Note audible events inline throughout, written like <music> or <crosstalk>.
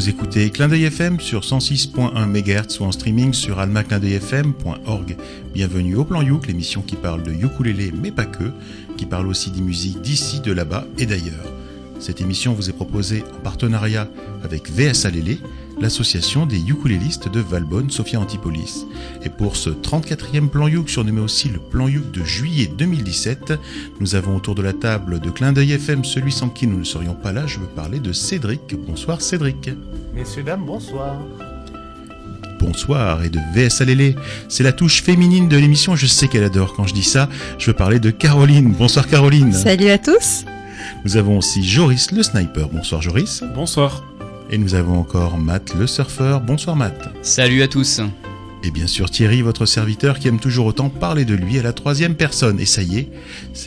Vous écoutez Clin FM sur 106.1 MHz ou en streaming sur almaclindeuilfm.org. Bienvenue au Plan Youk, l'émission qui parle de ukulélé mais pas que, qui parle aussi des musiques d'ici, de là-bas et d'ailleurs. Cette émission vous est proposée en partenariat avec VSA Lélé, l'association des ukulélistes de Valbonne, Sophia Antipolis. Et pour ce 34e plan Youk, surnommé aussi le plan Youk de juillet 2017, nous avons autour de la table de Clin d'œil FM celui sans qui nous ne serions pas là. Je veux parler de Cédric. Bonsoir Cédric. Messieurs, dames, bonsoir. Bonsoir et de VS Lélé. C'est la touche féminine de l'émission, je sais qu'elle adore quand je dis ça. Je veux parler de Caroline. Bonsoir Caroline. Salut à tous. Nous avons aussi Joris le sniper. Bonsoir Joris. Bonsoir. Et nous avons encore Matt le surfeur. Bonsoir Matt. Salut à tous. Et bien sûr Thierry, votre serviteur qui aime toujours autant parler de lui à la troisième personne. Et ça y est,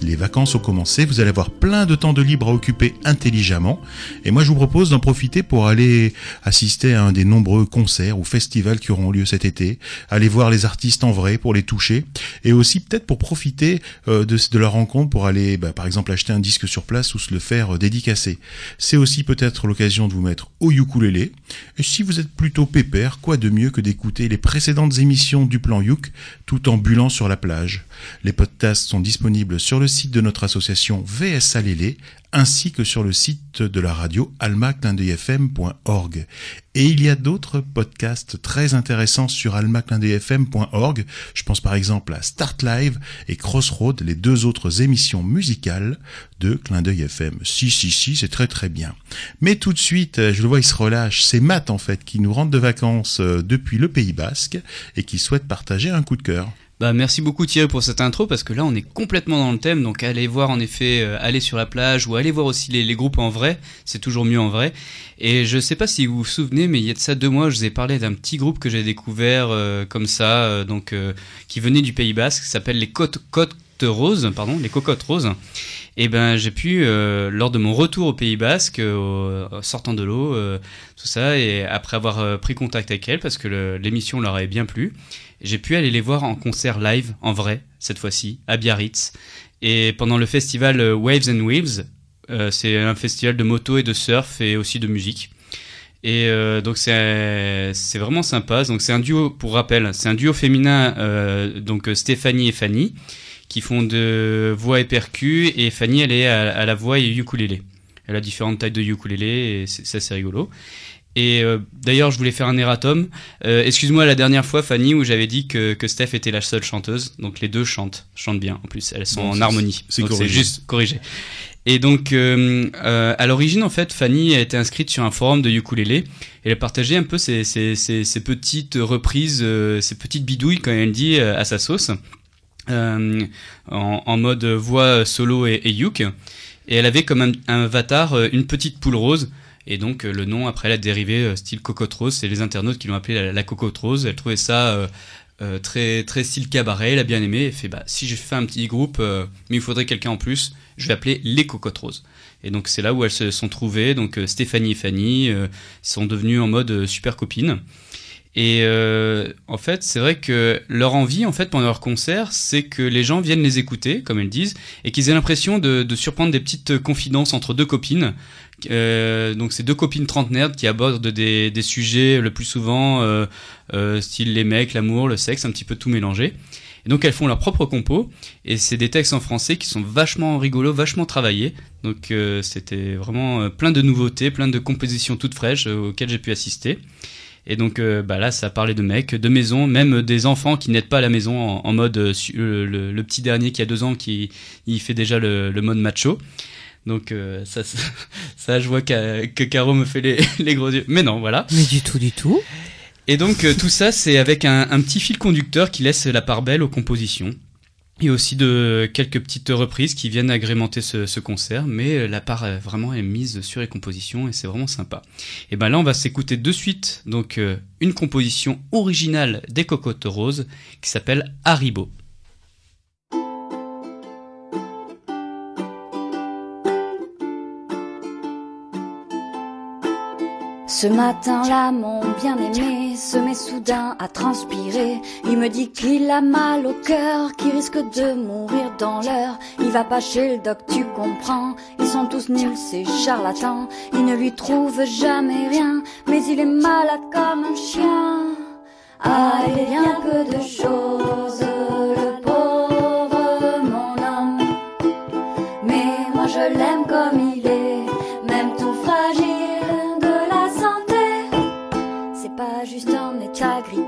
les vacances ont commencé, vous allez avoir plein de temps de libre à occuper intelligemment. Et moi je vous propose d'en profiter pour aller assister à un des nombreux concerts ou festivals qui auront lieu cet été, aller voir les artistes en vrai pour les toucher, et aussi peut-être pour profiter euh, de, de, leur rencontre pour aller bah, par exemple acheter un disque sur place ou se le faire euh, dédicacer. C'est aussi peut-être l'occasion de vous mettre au ukulélé. Et si vous êtes plutôt pépère, quoi de mieux que d'écouter les précédents émissions du plan Youk tout en bulant sur la plage. Les podcasts sont disponibles sur le site de notre association VSA Lélé ainsi que sur le site de la radio almaclindeuilfm.org. Et il y a d'autres podcasts très intéressants sur almaclindeuilfm.org. Je pense par exemple à Start Live et Crossroad, les deux autres émissions musicales de Clin FM. Si, si, si, c'est très très bien. Mais tout de suite, je le vois, il se relâche. C'est Matt en fait qui nous rentre de vacances euh, depuis le Pays Basque et qui souhaite partager un coup de cœur. Bah, merci beaucoup Thierry pour cette intro parce que là on est complètement dans le thème. Donc allez voir en effet euh, aller sur la plage ou allez voir aussi les, groupes en vrai. C'est toujours mieux en vrai. Et je sais pas si vous vous souvenez mais il y a de ça deux mois je vous ai parlé d'un petit groupe que j'ai découvert euh, comme ça euh, donc qui venait du Pays Basque qui s'appelle les Côtes Roses pardon les Cocottes Roses et ben j'ai pu lors de mon retour au Pays Basque sortant de l'eau tout ça et après avoir pris contact avec elle parce que l'émission leur avait bien plu j'ai pu aller les voir en concert live, en vrai, cette fois-ci, à Biarritz. Et pendant le festival euh, Waves and Waves, euh, c'est un festival de moto et de surf et aussi de musique. Et euh, donc c'est vraiment sympa. Donc c'est un duo pour rappel, c'est un duo féminin donc Stéphanie et Fanny qui font de voix et percus et Fanny elle est à, la voix et ukulélé. Elle a différentes tailles de ukulélé et c'est assez rigolo. Et euh, d'ailleurs, je voulais faire un erratum. Euh, excuse-moi la dernière fois, Fanny, où j'avais dit que, que Steph était la seule chanteuse. Donc les deux chantent, chantent bien. En plus, elles sont en harmonie. C'est juste corrigé. Et donc, euh, à l'origine, en fait, Fanny a été inscrite sur un forum de ukulélé. Elle a partagé un peu ses, ses, ses, ses petites reprises, ses petites bidouilles, quand elle dit, à sa sauce, en, en, mode voix solo et, et uk. Et elle avait comme un, un avatar une petite poule rose et donc euh, le nom après l'a dérivé euh, style cocotte rose. C'est les internautes qui l'ont appelé la, cocotte rose. Elle trouvait ça euh, très très style cabaret. Elle a bien aimé. Elle fait bah si je fais un petit groupe, mais il faudrait quelqu'un en plus. Je vais appeler les cocottes roses. Et donc c'est là où elles se sont trouvées. Donc Stéphanie et Fanny sont devenues en mode super copines. Et euh, en fait, c'est vrai que leur envie, en fait, pendant leur concert, c'est que les gens viennent les écouter, comme elles disent, et qu'ils aient l'impression de, de, surprendre des petites confidences entre deux copines. Euh, donc, c'est deux copines trentenaires qui abordent des, des sujets le plus souvent, euh, euh, style les mecs, l'amour, le sexe, un petit peu tout mélangé. Et donc elles font leur propre compo, et c'est des textes en français qui sont vachement rigolos, vachement travaillés. Donc euh, c'était vraiment plein de nouveautés, plein de compositions toutes fraîches auxquelles j'ai pu assister. Et donc euh, bah là, ça parlait de mecs, de maisons, même des enfants qui n'aident pas à la maison en, mode euh, le, petit dernier qui a deux ans qui il fait déjà le, mode macho. Donc euh, ça, ça, <laughs> je vois que Caro me fait les, <laughs> les, gros yeux. Mais non, voilà. Mais du tout, du tout. Et donc tout ça, c'est avec un, un, petit fil conducteur qui laisse la part belle aux compositions et aussi de quelques petites reprises qui viennent agrémenter ce, concert, mais euh, la part euh, vraiment est mise sur les compositions et c'est vraiment sympa. Et ben là, on va s'écouter de suite donc euh, une composition originale des Cocottes Roses qui s'appelle Haribo. Ce matin-là, mon bien-aimé se met soudain à transpirer. Il me dit qu'il a mal au cœur, qu'il risque de mourir dans l'heure. Il va pas chez le doc, tu comprends. Ils sont tous nuls, ces charlatans. Il ne lui trouve jamais rien, mais il est malade comme un chien. Ah, il est bien peu de choses,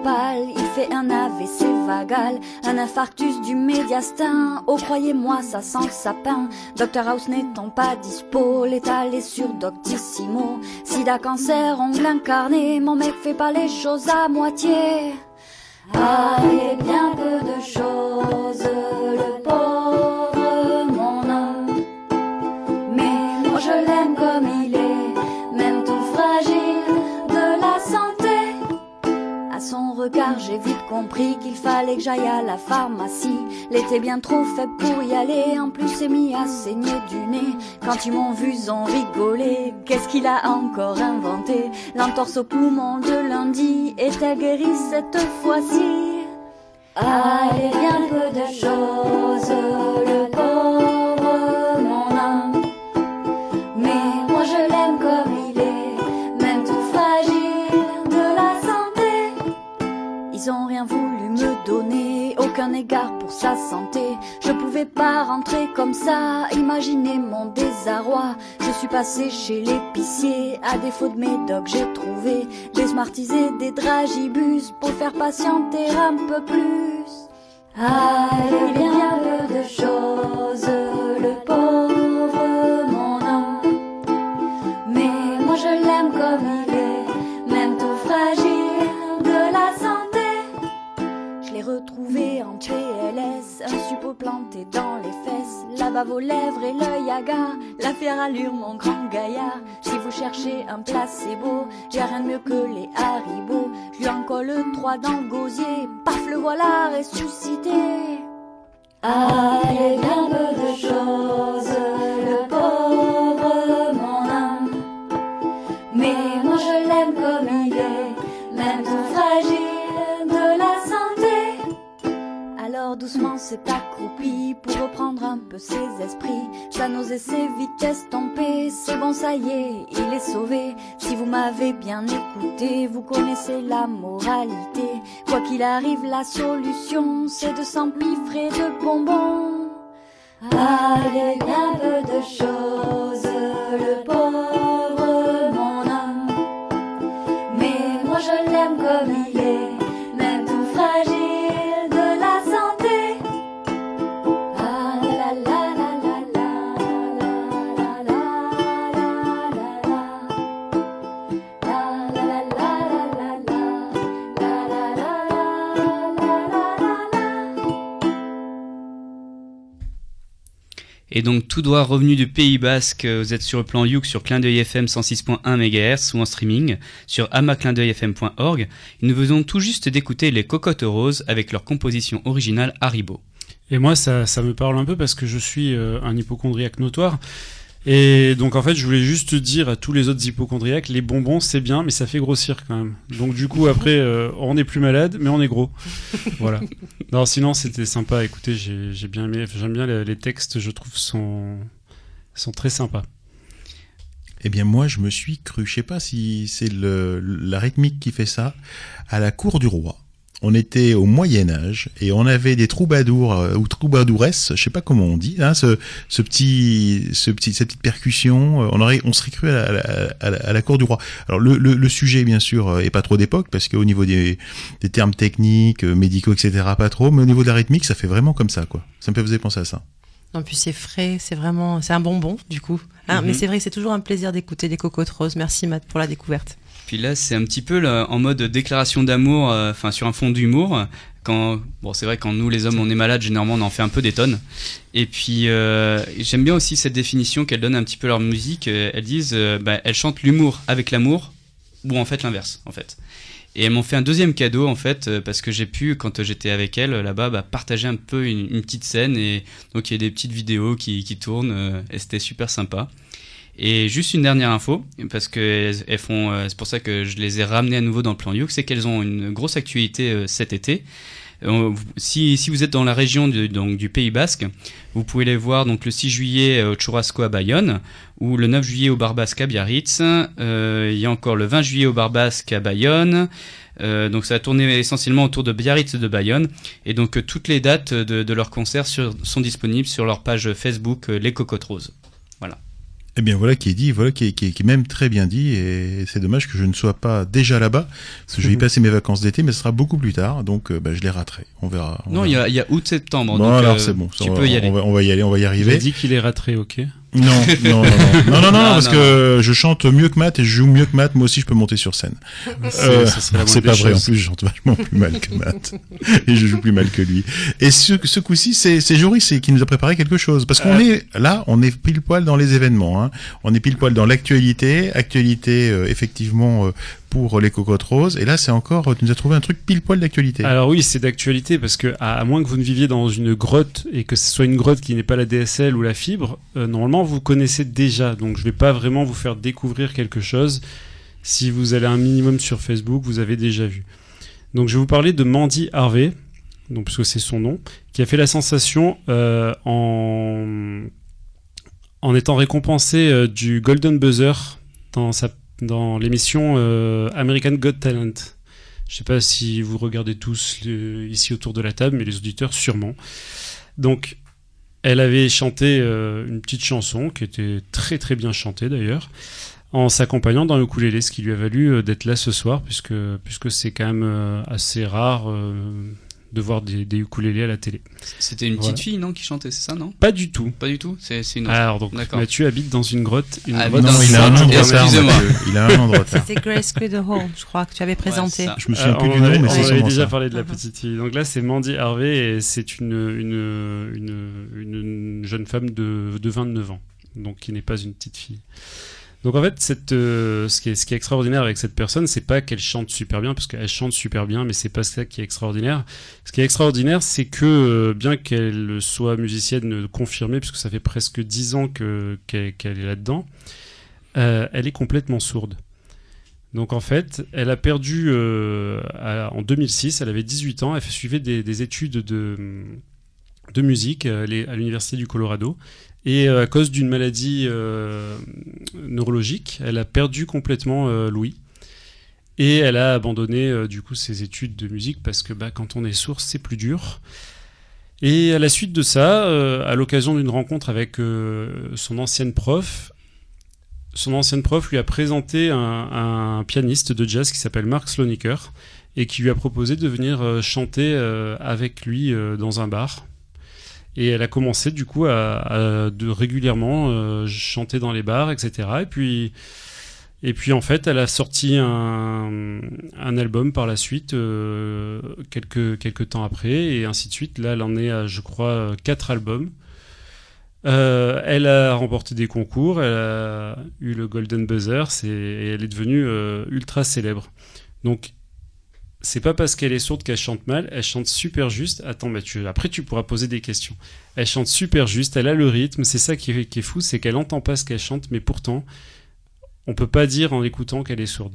il fait un AVC vagal, un infarctus du médiastin. Oh, croyez-moi, ça sent le sapin. Docteur House n'étant pas dispo, l'étal est sur Doctissimo. Sida, cancer, ongle incarné, mon mec fait pas les choses à moitié. Ah, et bien peu de choses, le pauvre regard, j'ai vite compris qu'il fallait que j'aille à la pharmacie. L'été bien trop faible pour y aller, en plus c'est mis à saigner du nez. Quand ils m'ont vu, ils ont rigolé. Qu'est-ce qu'il a encore inventé? L'entorse au poumon de lundi est-elle guérie cette fois-ci Ah, est bien peu de choses, égard pour sa santé. Je pouvais pas rentrer comme ça, imaginez mon désarroi. Je suis passé chez l'épicier, à défaut de médoc, j'ai trouvé des smartisés, des dragibus pour faire patienter un peu plus. Il est bien peu de choses, PLS, un suppôt planté dans les fesses, la bave aux lèvres et l'œil hagard, la fière allure mon grand gaillard. Si vous cherchez un placebo, j'ai rien de mieux que les haribots. Je lui en colle trois dans le gosier, paf le voilà ressuscité. Est bien peu de choses, le pauvre Doucement s'est accroupi pour reprendre un peu ses esprits. Sa nausée s'est vite estompée, c'est bon ça y est, il est sauvé. Si vous m'avez bien écouté, vous connaissez la moralité. Quoi qu'il arrive, la solution c'est de s'empiffrer de bonbons. Peu de choses, le pauvre mon homme. Mais moi je l'aime comme il Et donc tout droit revenu du Pays Basque, vous êtes sur le plan Youk sur Clin d'œil FM 106.1 MHz ou en streaming sur amaclindeuilfm.org. Nous venons tout juste d'écouter les Cocottes Roses avec leur composition originale Haribo. Et moi, ça, ça me parle un peu parce que je suis euh, un hypochondriaque notoire. Et donc, en fait, je voulais juste dire à tous les autres hypochondriaques, les bonbons, c'est bien, mais ça fait grossir quand même. Donc, du coup, après, euh, on n'est plus malade, mais on est gros. <laughs> voilà. Non, sinon, c'était sympa. Écoutez, j'ai j'ai bien aimé. J'aime bien les, les textes, je trouve, sont, sont très sympas. Eh bien moi je me suis cru, je sais pas si c'est le, la rythmique qui fait ça, à la cour du roi. On était au Moyen Âge et on avait des troubadours euh, ou troubadouresses, je sais pas comment on dit, hein, ce, ce petit, ce petit, cette petite percussion. euh, On aurait, on serait cru à la, à la- à la- à la cour du roi. Alors le, le, le sujet bien sûr euh, est pas trop d'époque parce qu'au niveau des, des termes techniques, médicaux, etc. pas trop, mais au niveau de la rythmique ça fait vraiment comme ça quoi. Ça me faisait penser à ça. En plus, c'est frais, c'est vraiment, c'est un bonbon, du coup. Hein, Mhm. Mais c'est vrai c'est toujours un plaisir d'écouter des cocottes roses. Merci, Matt, pour la découverte. Puis là, c'est un petit peu en mode déclaration d'amour, euh, enfin sur un fond d'humour. Quand bon, c'est vrai quand nous les hommes on est malades, généralement on en fait un peu des tonnes. Et puis euh, j'aime bien aussi cette définition qu'elles donnent un petit peu leur musique. Euh, Elles disent, bah, elles chantent l'humour avec l'amour, ou en fait l'inverse, en fait. Et elles m'ont fait un deuxième cadeau en fait parce que j'ai pu quand j'étais avec elles là-bas bah, partager un peu une, une petite scène et donc il y a des petites vidéos qui, qui tournent et c'était super sympa. Et juste une dernière info, parce que elles, font, euh, c'est pour ça que je les ai ramenées à nouveau dans le plan Youk, c'est qu'elles ont une grosse actualité euh, cet été. Euh, si, vous êtes dans la région du, donc, du Pays Basque, vous pouvez les voir donc le 6 juillet au Churrasco à Bayonne, ou le 9 juillet au Barbasque à Biarritz. Il y a encore le 20 juillet au Barbasque à Bayonne. Donc ça a tourné essentiellement autour de Biarritz et de Bayonne. Et donc toutes les dates de, de leurs concerts sont disponibles sur leur page Facebook Les Cocottes Roses. Voilà. Eh bien voilà qui est dit, voilà qui est, qui est, qui est même très bien dit, et c'est dommage que je ne sois pas déjà là-bas, parce que je vais y passer mes vacances d'été, mais ce sera beaucoup plus tard, donc euh, bah, je les raterai. On verra. On non, il y a, y a août-septembre. Bon, donc, alors euh, c'est bon, tu on, peux va, y aller. on, va, on va y aller, on va y Il a arriver. dit qu'il est ratré, ok. <laughs> Non, non, non, non, non, Ah, parce que je chante mieux que Matt et je joue mieux que Matt. Moi aussi, je peux monter sur scène. Euh, c'est moindre pas vrai. En plus, je chante vachement plus mal que Matt et je joue plus mal que lui. Et ce, ce coup-ci, c'est Joris qui nous a préparé quelque chose parce qu'on est là, on est pile poil dans les événements. Hein. On est pile poil dans l'actualité, actualité euh, effectivement euh, pour les cocottes roses. Et là, c'est encore, tu nous as trouvé un truc pile poil d'actualité. Alors oui, c'est d'actualité parce que à, moins que vous ne viviez dans une grotte et que ce soit une grotte qui n'est pas la DSL ou la fibre, euh, normalement vous connaissez déjà. Donc je vais pas vraiment vous faire découvrir quelque chose. Si vous allez un minimum sur Facebook, vous avez déjà vu. Donc je vais vous parler de Mandy Harvey, donc puisque c'est son nom, qui a fait la sensation euh, en en étant récompensé euh, du Golden Buzzer dans sa dans l'émission euh, American Got Talent. Je sais pas si vous regardez tous le- ici autour de la table, mais les auditeurs sûrement. Donc, elle avait chanté euh, une petite chanson qui était très très bien chantée d'ailleurs, en s'accompagnant d'un ukulélé, ce qui lui a valu euh, d'être là ce soir, puisque puisque c'est quand même euh, assez rare euh, de voir des, des ukulélés à la télé. C'était une petite Voilà. fille, non, qui chantait, c'est ça, non? Pas du tout. Pas du tout. C'est une autre. Alors donc D'accord. Mathieu habite dans une grotte. Une Ah, grotte non, non, il a un an de retard. Il a un an de retard. C'était Grace Hall, je crois, que tu avais présenté. Je me souviens Euh, plus on du nom, avait- mais on c'est avait sûrement déjà ça. parlé de la Mhm. petite fille. Donc là, c'est Mandy Harvey et c'est une, une, une, une jeune femme de, de 29 ans, donc qui n'est pas une petite fille. Donc en fait, euh, ce, qui est, extraordinaire avec cette personne, c'est pas qu'elle chante super bien, parce qu'elle chante super bien, mais c'est pas ça qui est extraordinaire. Ce qui est extraordinaire, c'est que euh, bien qu'elle soit musicienne confirmée, puisque ça fait presque 10 ans que- qu'elle est là-dedans, euh, elle est complètement sourde. Donc en fait, elle a perdu en 2006, elle avait 18 ans, elle suivait des, des études de, de musique à l'université du Colorado. Et euh, à cause d'une maladie euh, neurologique, elle a perdu complètement euh, l'ouïe. Et elle a abandonné du coup ses études de musique parce que bah, quand on est sourd, c'est plus dur. Et à la suite de ça, à l'occasion d'une rencontre avec son ancienne prof, son ancienne prof lui a présenté un, pianiste de jazz qui s'appelle Mark Sloniker et qui lui a proposé de venir chanter avec lui dans un bar. Et elle a commencé du coup à, régulièrement euh, chanter dans les bars, etc. Et puis, et puis en fait, elle a sorti un, album par la suite, euh, quelques, quelques temps après, et ainsi de suite. Là, elle en est à, je crois, quatre albums. Euh, elle a remporté des concours, elle a eu le Golden Buzzer, et elle est devenue ultra célèbre. Donc, c'est pas parce qu'elle est sourde qu'elle chante mal, elle chante super juste. Attends, Mathieu, après tu pourras poser des questions. Elle chante super juste, elle a le rythme, c'est ça qui est, qui est fou, c'est qu'elle entend pas ce qu'elle chante, mais pourtant, on peut pas dire en l'écoutant qu'elle est sourde.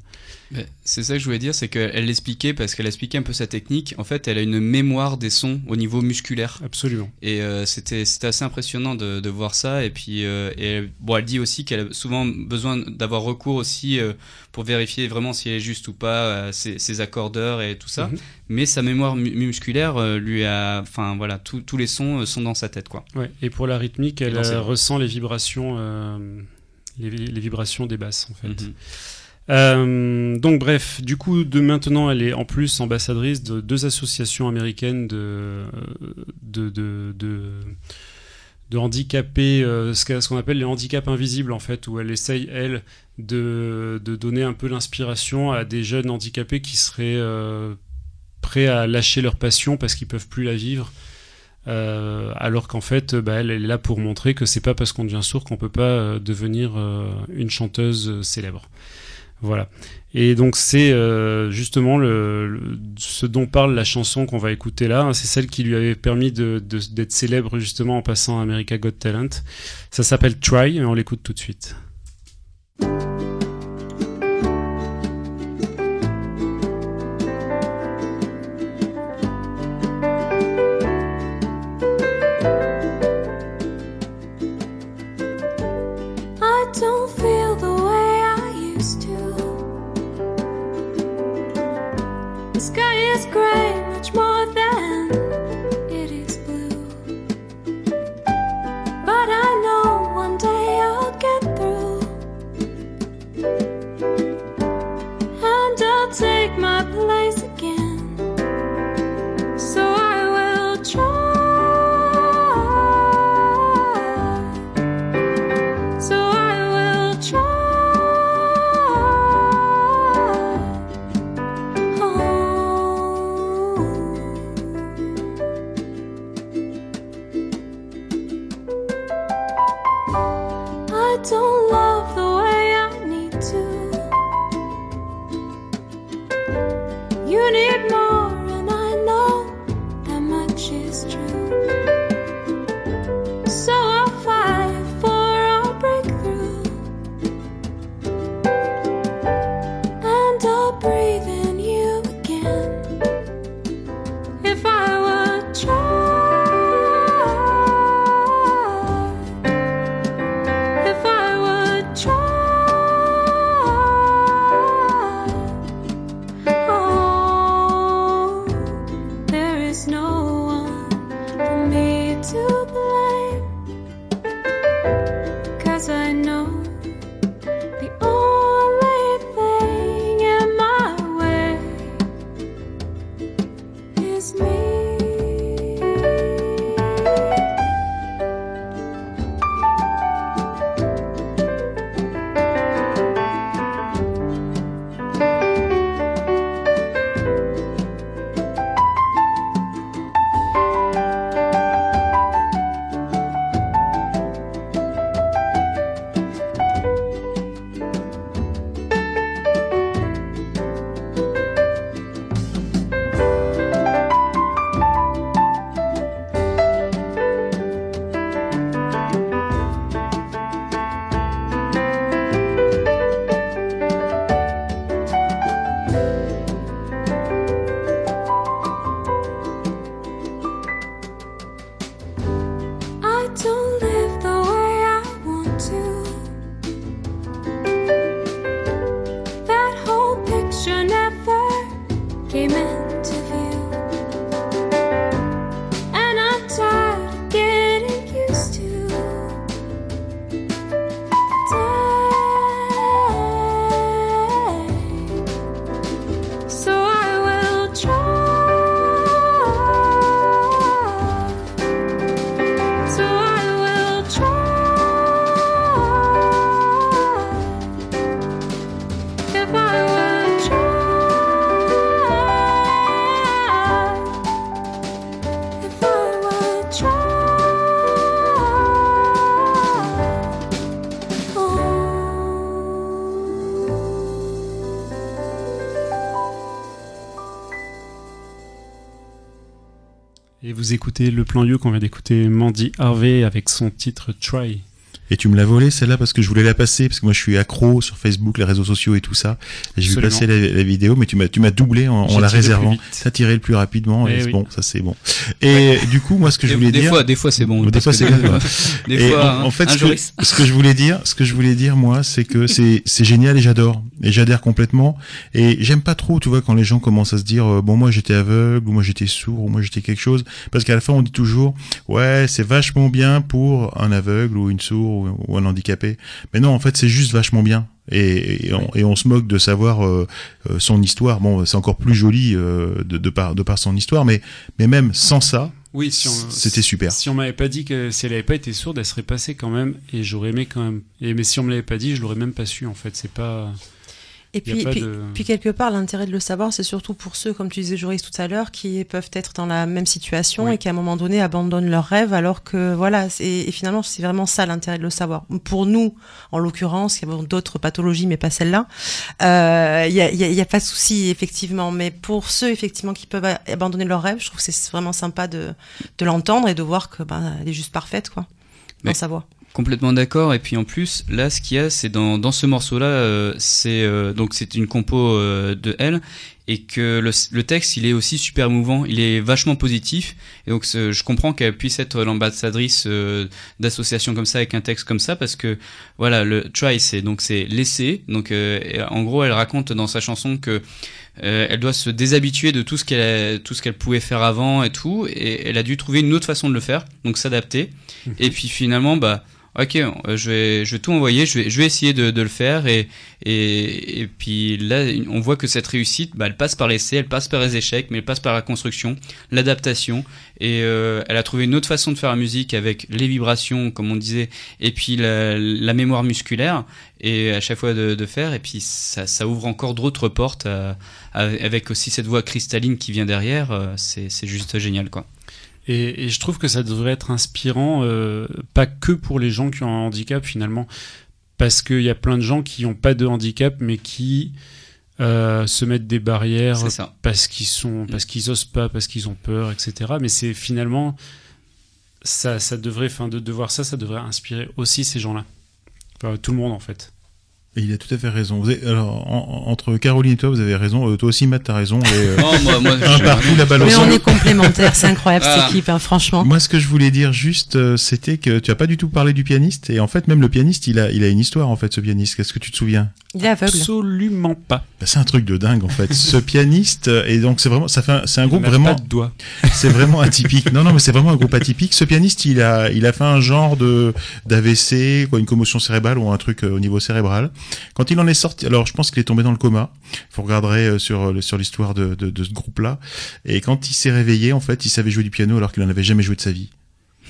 C'est ça que je voulais dire, c'est qu'elle l'expliquait parce qu'elle expliquait un peu sa technique. En fait, elle a une mémoire des sons au niveau musculaire. Absolument. Et euh, c'était assez impressionnant de, de voir ça. Et puis, euh, et, bon, elle dit aussi qu'elle a souvent besoin d'avoir recours aussi euh, pour vérifier vraiment si elle est juste ou pas, ses, ses accordeurs et tout ça. Mhm. Mais sa mémoire mu- musculaire lui a, enfin voilà, tous tous les sons sont dans sa tête, quoi. Ouais. Et pour la rythmique, elle ressent les vibrations, les, les vibrations des basses en fait. Mhm. Euh, donc bref, du coup, de maintenant, elle est en plus ambassadrice de deux associations américaines de de de, de, de handicapés, euh, ce qu'on appelle les handicaps invisibles en fait, où elle essaye elle de, de donner un peu l'inspiration à des jeunes handicapés qui seraient euh, prêts à lâcher leur passion parce qu'ils peuvent plus la vivre. Euh, alors qu'en fait, bah, elle, est là pour montrer que c'est pas parce qu'on devient sourd qu'on peut pas euh, devenir euh, une chanteuse euh, célèbre. Voilà. Et donc c'est euh, justement le, ce dont parle la chanson qu'on va écouter là. hein. C'est celle qui lui avait permis d'être célèbre justement en passant à America Got Talent. Ça s'appelle Try et on l'écoute tout de suite. Amen. Écoutez le plan You qu'on vient d'écouter Mandy Harvey avec son titre Try. Et tu me l'as volé celle-là parce que je voulais la passer parce que moi je suis accro sur Facebook, les réseaux sociaux et tout ça. Et j'ai vu Absolument. passer la, la vidéo, mais tu m'as tu m'as doublé en, la réservant. T'as tiré le plus rapidement. Eh et oui. bon, ça c'est bon. Et du coup, moi ce que je voulais des dire. fois, des fois c'est bon. Des fois, c'est quoi. <laughs> Des Et fois, en, en fait, que, ce que je voulais dire, ce que je voulais dire, moi, c'est que c'est c'est génial et j'adore et j'adhère complètement. Et j'aime pas trop, tu vois, quand les gens commencent à se dire, euh, bon, moi j'étais aveugle ou moi j'étais sourd ou moi j'étais quelque chose, parce qu'à la fin on dit toujours, ouais, c'est vachement bien pour un aveugle ou une sourde ou, ou un handicapé. Mais non, en fait, c'est juste vachement bien. Et, et, on, et on se moque de savoir euh, euh, son histoire. Bon, c'est encore plus joli euh, de, de par de par son histoire, mais mais même sans ça, Oui, si c'était super. Si on m'avait pas dit que si elle avait pas été sourde, elle serait passée quand même, et j'aurais aimé quand même. Et mais si on me l'avait pas dit, je l'aurais même pas su en fait. C'est pas. Et a puis, puis, de- puis quelque part, l'intérêt de le savoir, c'est surtout pour ceux, comme tu disais, Joris, tout à l'heure, qui peuvent être dans la même situation Oui. et qui, à un moment donné, abandonnent leurs rêves, alors que, voilà, et finalement, c'est vraiment ça l'intérêt de le savoir. Pour nous, en l'occurrence, qui avons d'autres pathologies, mais pas celle-là, euh, il y, a, il y a- y a pas de souci, effectivement. Mais pour ceux, effectivement, qui peuvent a- abandonner leurs rêves, je trouve que c'est vraiment sympa de, de l'entendre et de voir que, ben, elle est juste parfaite, quoi, Mais- dans sa voix. Complètement d'accord. Et puis en plus, là, ce qu'il y a, c'est dans, dans ce morceau-là, euh, c'est euh, donc c'est une compo euh, de elle et que le, le texte, il est aussi super mouvant. Il est vachement positif. Et donc, je comprends qu'elle puisse être l'ambassadrice d'associations comme ça avec un texte comme ça parce que voilà, le try, c'est donc c'est laisser. Donc, en gros, elle raconte dans sa chanson que elle doit se déshabituer de tout ce qu'elle tout ce qu'elle pouvait faire avant et tout, et elle a dû trouver une autre façon de le faire, donc s'adapter. Et puis finalement, bah ok, euh, je vais je vais tout envoyer, je vais je vais essayer de, le faire et et et puis là on voit que cette réussite, bah elle passe par l'essai, elle passe par les échecs, mais elle passe par la construction, l'adaptation et euh, elle a trouvé une autre façon de faire la musique avec les vibrations comme on disait et puis la, mémoire musculaire et à chaque fois de, faire et puis ça, ouvre encore d'autres portes à- avec aussi cette voix cristalline qui vient derrière euh, c'est juste génial quoi Et, et je trouve que ça devrait être inspirant, euh, pas que pour les gens qui ont un handicap finalement, parce qu'il y a plein de gens qui n'ont pas de handicap, mais qui euh, se mettent des barrières parce qu'ils sont, parce qu'ils osent pas, parce qu'ils ont peur, etc. Mais c'est finalement ça, ça devrait, enfin, de, de voir ça, ça devrait inspirer aussi ces gens-là, Enfin, tout le monde en fait. Et il a tout à fait raison. Vous avez- alors, en- en- entre Caroline et toi, vous avez raison. Euh, toi aussi, Matt, t'as raison. Et, euh, <laughs> Non, moi, moi, un je- partout, la balle au Mais on est complémentaires, c'est incroyable Ah. cette équipe, hein, franchement. Moi, ce que je voulais dire juste, euh, c'était que tu as pas du tout parlé du pianiste. Et en fait, même le pianiste, il a, il a une histoire, en fait, ce pianiste. Qu'est-ce que tu te souviens? Il est aveugle. Absolument pas. Bah, C'est un truc de dingue, en fait. ce pianiste, euh, et donc c'est vraiment, ça fait, un- c'est un groupe vraiment, pas de doigts. c'est vraiment atypique. Non, non, mais c'est vraiment un groupe atypique. Ce pianiste, il a, il a fait un genre de d'AVC, quoi, une commotion cérébrale ou un truc euh, au niveau cérébral. Quand il en est sorti, alors je pense qu'il est tombé dans le coma. Vous regarderez euh, sur euh, sur l'histoire de, de, de ce groupe-là. Et quand il s'est réveillé, en fait, il savait jouer du piano alors qu'il en avait jamais joué de sa vie.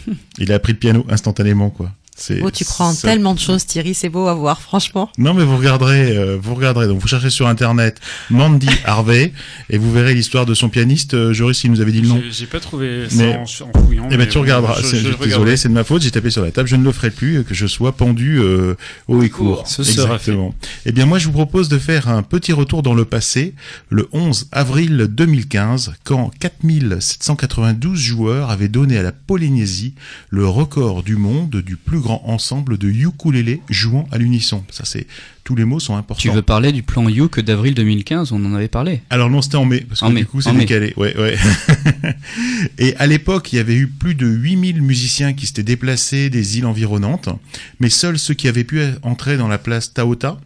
<laughs> Il a appris le piano instantanément, quoi. C'est Oh, tu prends ça- tellement de choses, Thierry, c'est beau à voir, franchement. Non, mais vous regarderez, euh, vous regarderez. Donc, vous cherchez sur internet Mandy Harvey et vous verrez l'histoire de son pianiste. Euh, Joris, il nous avait dit le nom. J'ai- pas trouvé ça Mais- en, en fouillant. Eh ben, tu regarderas. je- je désolé, c'est de ma faute. J'ai tapé sur la table. Je ne le ferai plus. euh, Que je sois pendu euh, haut et court. Ce sera Exactement. Eh bien, moi, je vous propose de faire un petit retour dans le passé, le 11 avril 2015, quand 4792 joueurs avaient donné à la Polynésie le record du monde du plus grand ensemble de ukulélés jouant à l'unisson. Ça, c'est tous les mots sont importants. Tu veux parler du plan You que d'avril 2015 On en avait parlé. Alors non, c'était en mai, parce que En du mai, coup c'est décalé. Ouais, ouais. <laughs> Et à l'époque, il y avait eu plus de 8000 musiciens qui s'étaient déplacés des îles environnantes, mais seuls ceux qui avaient pu entrer dans la place Taota,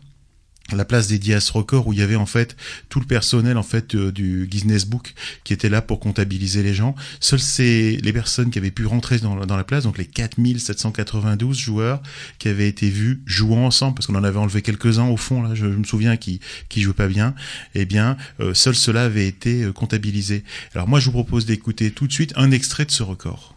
la place dédiée à ce record où il y avait en fait tout le personnel en fait euh, du Guinness Book qui était là pour comptabiliser les gens. Seuls c'est les personnes qui avaient pu rentrer dans, dans la place, donc les 4792 joueurs qui avaient été vus jouant ensemble, parce qu'on en avait enlevé quelques-uns au fond, là, je, je me souviens, qui qui jouaient pas bien. Eh bien, euh, seuls ceux-là avaient été euh, comptabilisés. Alors moi, je vous propose d'écouter tout de suite un extrait de ce record.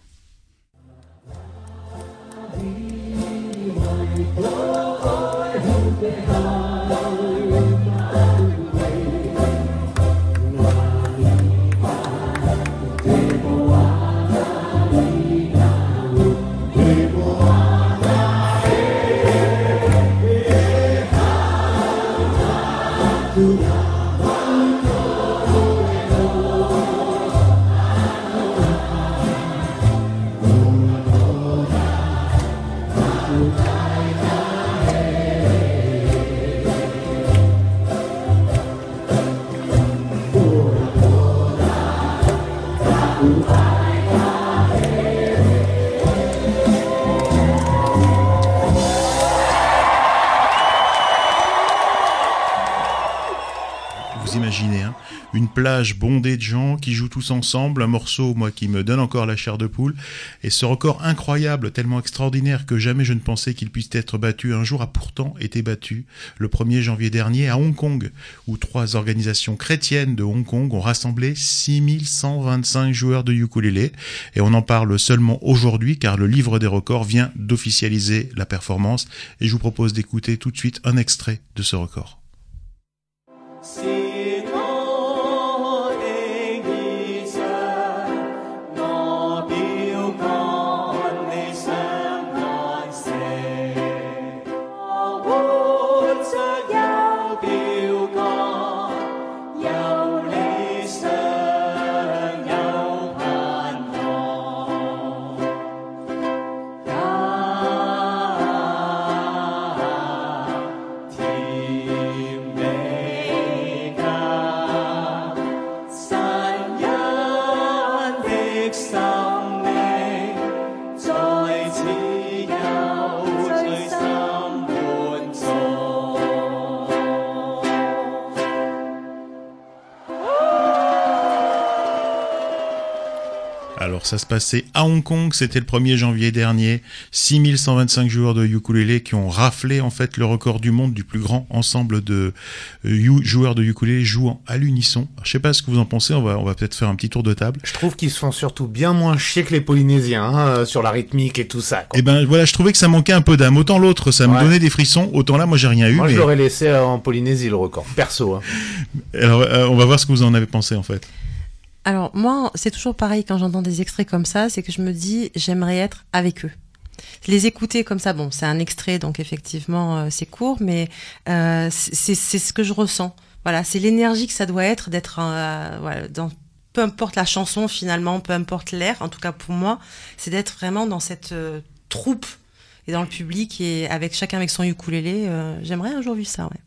Plage bondée de gens qui jouent tous ensemble, un morceau, moi, qui me donne encore la chair de poule, et ce record incroyable, tellement extraordinaire que jamais je ne pensais qu'il puisse être battu un jour, a pourtant été battu le 1er janvier dernier à Hong Kong, où trois organisations chrétiennes de Hong Kong ont rassemblé 6125 joueurs de ukulélé, et on en parle seulement aujourd'hui, car le livre des records vient d'officialiser la performance, et je vous propose d'écouter tout de suite un extrait de ce record. Ça se passait à Hong Kong, c'était le 1er janvier dernier, 6125 joueurs de ukulélé qui ont raflé en fait le record du monde du plus grand ensemble de euh, joueurs de ukulélé jouant à l'unisson. Je sais pas ce que vous en pensez, on va on va peut-être faire un petit tour de table. Je trouve qu'ils se font surtout bien moins chier que les Polynésiens hein, euh, sur la rythmique et tout ça. quoi. Et ben voilà, je trouvais que ça manquait un peu d'âme. Autant l'autre, ça me donnait des frissons, autant là moi j'ai rien eu. Moi, mais- je l'aurais laissé euh, en Polynésie le record, perso. hein. Alors euh, on va voir ce que vous en avez pensé en fait. Alors moi, c'est toujours pareil quand j'entends des extraits comme ça, c'est que je me dis j'aimerais être avec eux. Les écouter comme ça, bon, c'est un extrait, donc effectivement, euh, c'est court, mais euh, c'est ce que je ressens. Voilà, c'est l'énergie que ça doit être d'être euh, dans peu importe la chanson finalement, peu importe l'air, en tout cas pour moi, c'est d'être vraiment dans cette troupe et dans le public et avec chacun avec son ukulélé. J'aimerais un jour vivre ça, ouais.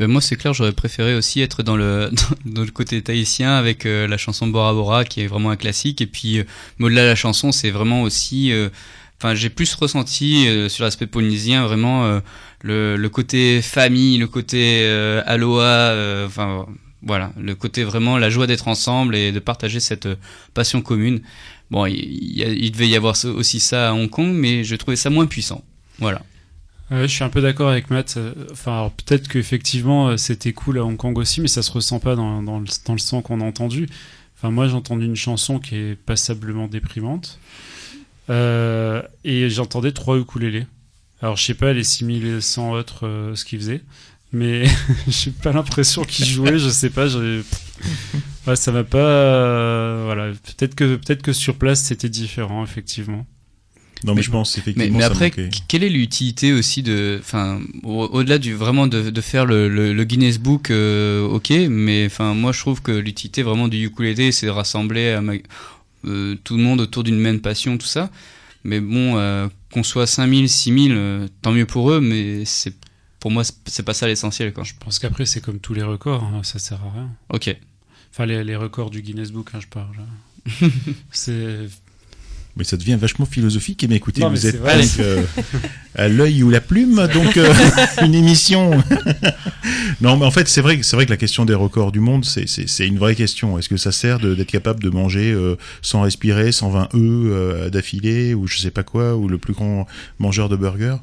Ben moi, c'est clair, j'aurais préféré aussi être dans le, <laughs> dans, le côté tahitien avec euh, la chanson Bora Bora, qui est vraiment un classique. Et puis, euh, au-delà de la chanson, c'est vraiment aussi. euh, Enfin, j'ai plus ressenti sur l'aspect polynésien vraiment le, le côté famille, le côté aloha. Enfin, voilà, le côté vraiment la joie d'être ensemble et de partager cette passion commune. Bon, il, il devait y avoir aussi ça à Hong Kong, mais je trouvais ça moins puissant. Voilà. Ouais, je suis un peu d'accord avec Matt. Euh, Enfin, peut-être qu'effectivement euh, c'était cool à Hong Kong aussi, mais ça se ressent pas dans, dans, le, son qu'on a entendu. Enfin, moi j'ai entendu une chanson qui est passablement déprimante. Euh, et j'entendais trois ukulélés. Alors je sais pas les 6100 autres euh, ce qu'ils faisaient, mais <laughs> j'ai pas l'impression qu'ils jouaient, je sais pas. Ouais, ça m'a pas. voilà, peut-être que peut-être que sur place c'était différent effectivement. Non, mais, Mais- je pense Mais, effectivement mais ça après, quelle est l'utilité aussi de, enfin, au- au-delà du vraiment de, de faire le, le, le Guinness Book, euh, ok, mais enfin, moi je trouve que l'utilité vraiment du ukulélé, c'est de rassembler à ma- euh, tout le monde autour d'une même passion, tout ça. Mais bon, euh, qu'on soit 5000, 6000, euh, tant mieux pour eux, mais c'est pour moi c'est- pas ça l'essentiel. Je pense qu'après c'est comme tous les records, hein, ça sert à rien. Ok. Enfin, les, les records du Guinness Book, hein, je parle. <laughs> c'est. Mais ça devient vachement philosophique. Et mais écoutez, Non, vous êtes euh, à l'œil ou la plume, donc euh, <laughs> une émission. non, mais en fait, c'est vrai, c'est vrai que la question des records du monde, c'est- une vraie question. Est-ce que ça sert d'être capable de manger euh, sans respirer 120 œufs d'affilée ou je sais pas quoi, ou le plus grand mangeur de burgers?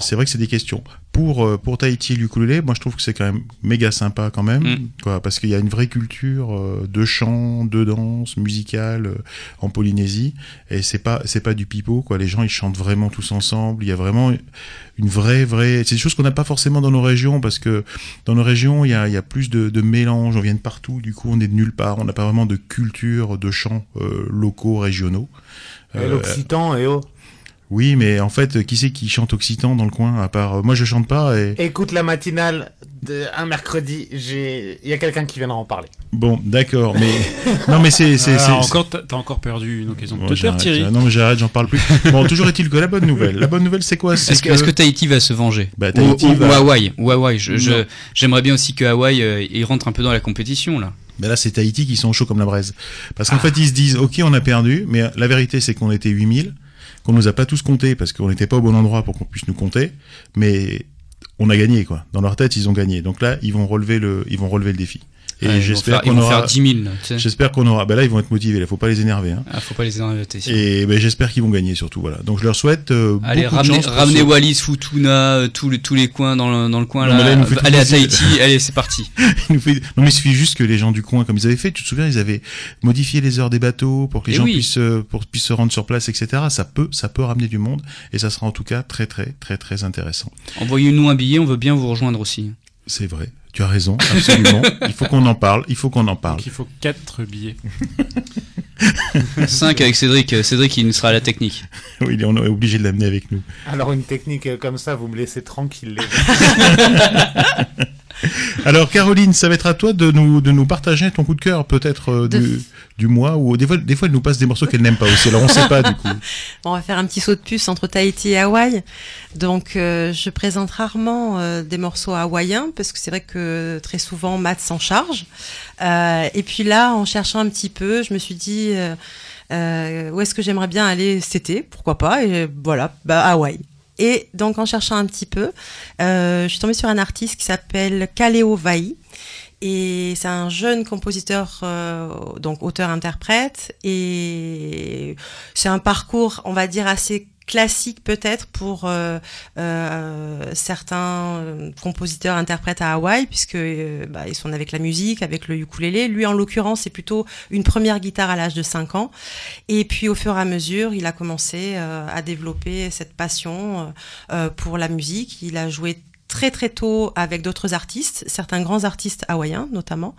C'est vrai que c'est des questions. Pour euh, pour Tahiti et l'ukulélé, moi je trouve que c'est quand même méga sympa quand même, Mm. quoi, parce qu'il y a une vraie culture euh, de chant, de danse musicale euh, en Polynésie et c'est pas c'est pas du pipeau quoi. Les gens ils chantent vraiment tous ensemble. Il y a vraiment une vraie vraie c'est des choses qu'on n'a pas forcément dans nos régions parce que dans nos régions il y a, il y a plus de, de mélange. On vient de partout du coup on est de nulle part. On n'a pas vraiment de culture de chants euh, locaux régionaux. L'Occitan, et oh. Oui mais en fait qui c'est qui chante occitan dans le coin à part euh, moi je chante pas et Écoute la matinale de un mercredi, j'ai, il y a quelqu'un qui viendra en parler. bon d'accord mais <laughs> non mais c'est c'est Ah, c'est- encore, t'as encore perdu une occasion de Bon, te Thierry. Non mais j'arrête, j'en parle plus. Bon, toujours est-il que la bonne nouvelle. La bonne nouvelle, c'est quoi? C'est Est-ce que, est-ce que Tahiti va se venger? Bah, Tahiti ou- va- ou Hawaï? Ou Hawaï. Je-. J'aimerais bien aussi que Hawaï euh, il rentre un peu dans la compétition là. Mais là, c'est Tahiti qui sont chauds comme la braise. Parce qu'en Ah. fait, ils se disent, OK, on a perdu, mais la vérité, c'est qu'on était 8000, qu'on nous a pas tous comptés parce qu'on n'était pas au bon endroit pour qu'on puisse nous compter, mais on a gagné, quoi. Dans leur tête, ils ont gagné. Donc là, ils vont relever le, ils vont relever le défi. Et Ouais, j'espère qu'on aura, faire 10 000. là, tu sais. j'espère qu'on aura, bah là, ils vont être motivés, là, faut pas les énerver, hein. Ah, faut pas les énerver. Et ben, j'espère qu'ils vont gagner surtout, voilà. Donc je leur souhaite euh, Allez, beaucoup de ramenez, chance pour ramenez Wallis, Futuna, euh, tous les, tous les coins dans le, dans le coin Non, là, il nous allez à. Tahiti, allez, c'est parti. <laughs> Il nous fait- Non mais il suffit juste que les gens du coin, comme ils avaient fait, tu te souviens, ils avaient modifié les heures des bateaux pour que les Eh gens oui. puissent, euh, pour, puissent se rendre sur place, etc. Ça peut, ça peut ramener du monde et ça sera en tout cas très très très très intéressant. Envoyez-nous un billet, on veut bien vous rejoindre aussi. C'est vrai, tu as raison, absolument. il faut qu'on en parle, il faut qu'on en parle. Donc il faut 4 billets. 5 avec Cédric, Cédric il sera à la technique. <laughs> Oui, on est obligé de l'amener avec nous. Alors une technique comme ça, vous me laissez tranquille. les <laughs> <laughs> Alors Caroline, ça va être à toi de nous de nous partager ton coup de cœur, peut-être euh, De- du, du mois ou des fois des fois elle nous passe des morceaux qu'elle n'aime pas aussi. Alors on sait pas du coup. <laughs> On va faire un petit saut de puce entre Tahiti et Hawaï. Donc, euh, je présente rarement euh, des morceaux hawaïens parce que c'est vrai que très souvent Matt s'en charge. Et puis là, en cherchant un petit peu, je me suis dit où est-ce que j'aimerais bien aller cet été? Pourquoi pas? Et voilà, bah Hawaï. Et donc, en cherchant un petit peu, euh, je suis tombée sur un artiste qui s'appelle Kaleo Vai. Et c'est un jeune compositeur, euh, donc auteur-interprète. Et c'est un parcours, on va dire, assez classique peut-être pour euh, euh, certains euh, compositeurs interprètes à Hawaï puisque euh, bah, ils sont avec la musique avec le ukulélé. Lui en l'occurrence c'est plutôt une première guitare à l'âge de 5 ans. Et puis au fur et à mesure il a commencé euh, à développer cette passion pour la musique. Il a joué très très tôt avec d'autres artistes, certains grands artistes hawaïens notamment.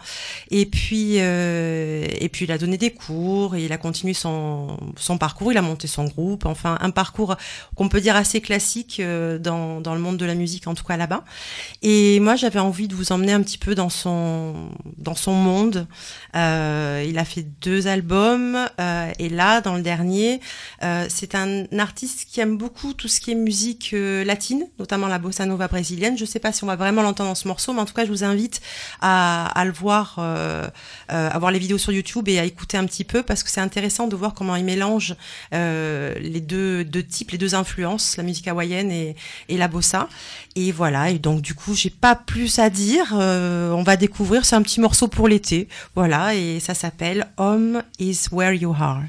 Et puis euh, et puis il a donné des cours et il a continué son son parcours. Il a monté son groupe. Enfin un parcours qu'on peut dire assez classique euh, dans dans le monde de la musique en tout cas là-bas. Et moi j'avais envie de vous emmener un petit peu dans son dans son monde. Euh, il a fait deux albums et là dans le dernier c'est un artiste qui aime beaucoup tout ce qui est musique latine, notamment la bossa nova brésilienne. Je sais pas si on va vraiment l'entendre dans ce morceau, mais en tout cas, je vous invite à, le voir, euh, euh, à voir les vidéos sur YouTube et à écouter un petit peu parce que c'est intéressant de voir comment il mélange euh, les deux, types, les deux influences, la musique hawaïenne et, et la bossa. Et voilà. Et donc, du coup, j'ai pas plus à dire. On va découvrir. C'est un petit morceau pour l'été. Voilà. Et ça s'appelle Home is where you are.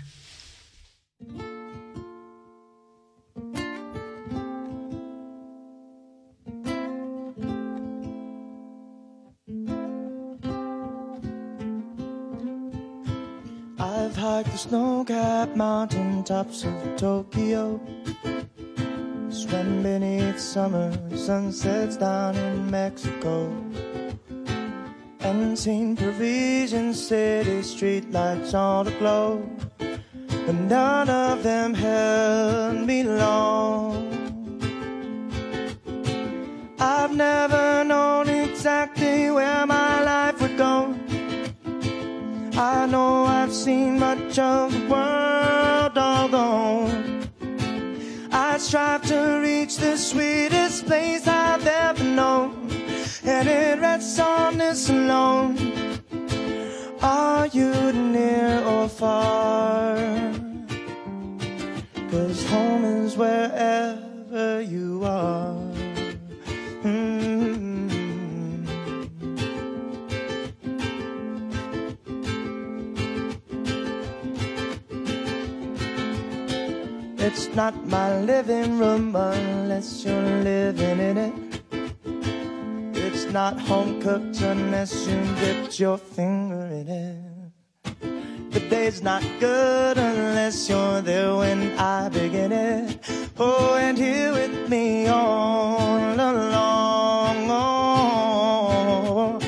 I've the snow-capped mountain tops of Tokyo. Swam beneath summer sunsets down in Mexico. And seen Parisian city streetlights all aglow. But none of them held me long. I've never known exactly where my life would go. I know I've seen much of the world, although I strive to reach the sweetest place I've ever known, and it rests on this alone. Are you near or far? Cause home is wherever you are. Not my living room unless you're living in it. It's not home cooked unless you dipped your finger in it. The day's not good unless you're there when I begin it. Oh, and here with me all along. Oh,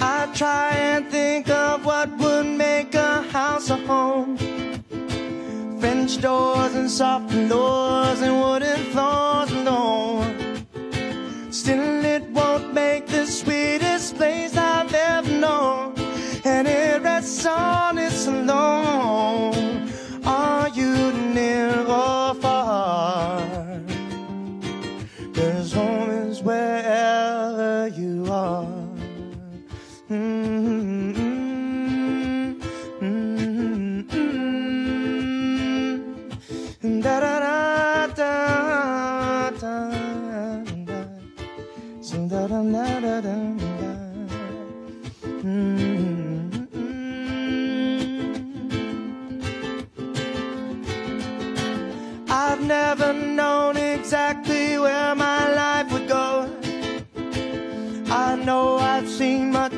I try and think of what would make a house a home. French doors and soft doors and wooden floors alone. Still, it won't make the sweetest place I've ever known. And it rests on its alone.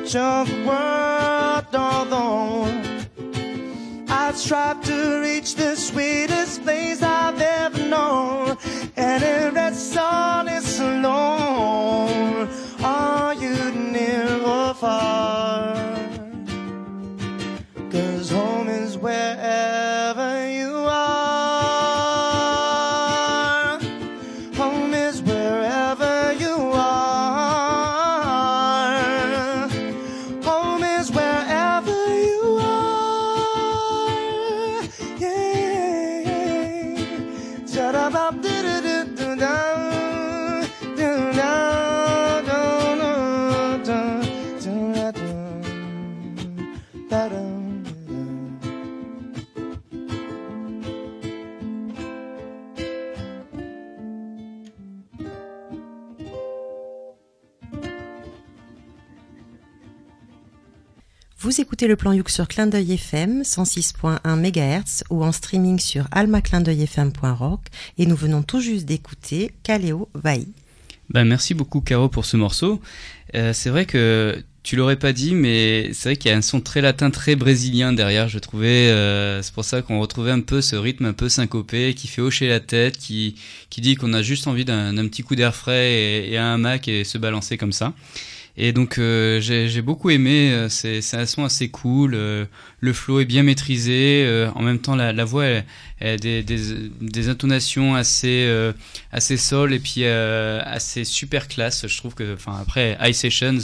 Much of world, although I strive to reach the sweetest place I've ever known, and it rests on its alone. Are you near or far? Vous écoutez le plan Youk sur Clin d'œil FM 106.1 MHz ou en streaming sur almaclindeuilfm.rock et nous venons tout juste d'écouter Kaleo Vai. Bah, merci beaucoup Caro pour ce morceau. Euh, c'est vrai que tu l'aurais pas dit, mais c'est vrai qu'il y a un son très latin, très brésilien derrière. Je trouvais, euh, c'est pour ça qu'on retrouvait un peu ce rythme un peu syncopé, qui fait hocher la tête, qui qui dit qu'on a juste envie d'un d'un petit coup d'air frais et, et un hamac et se balancer comme ça. Et donc euh, j'ai j'ai beaucoup aimé. euh, C'est un son assez cool. euh, le flow est bien maîtrisé. euh, en même temps, la, la voix elle, elle a des, des des intonations assez euh, assez sol et puis euh, assez super classe. Je trouve que, enfin après High Sessions,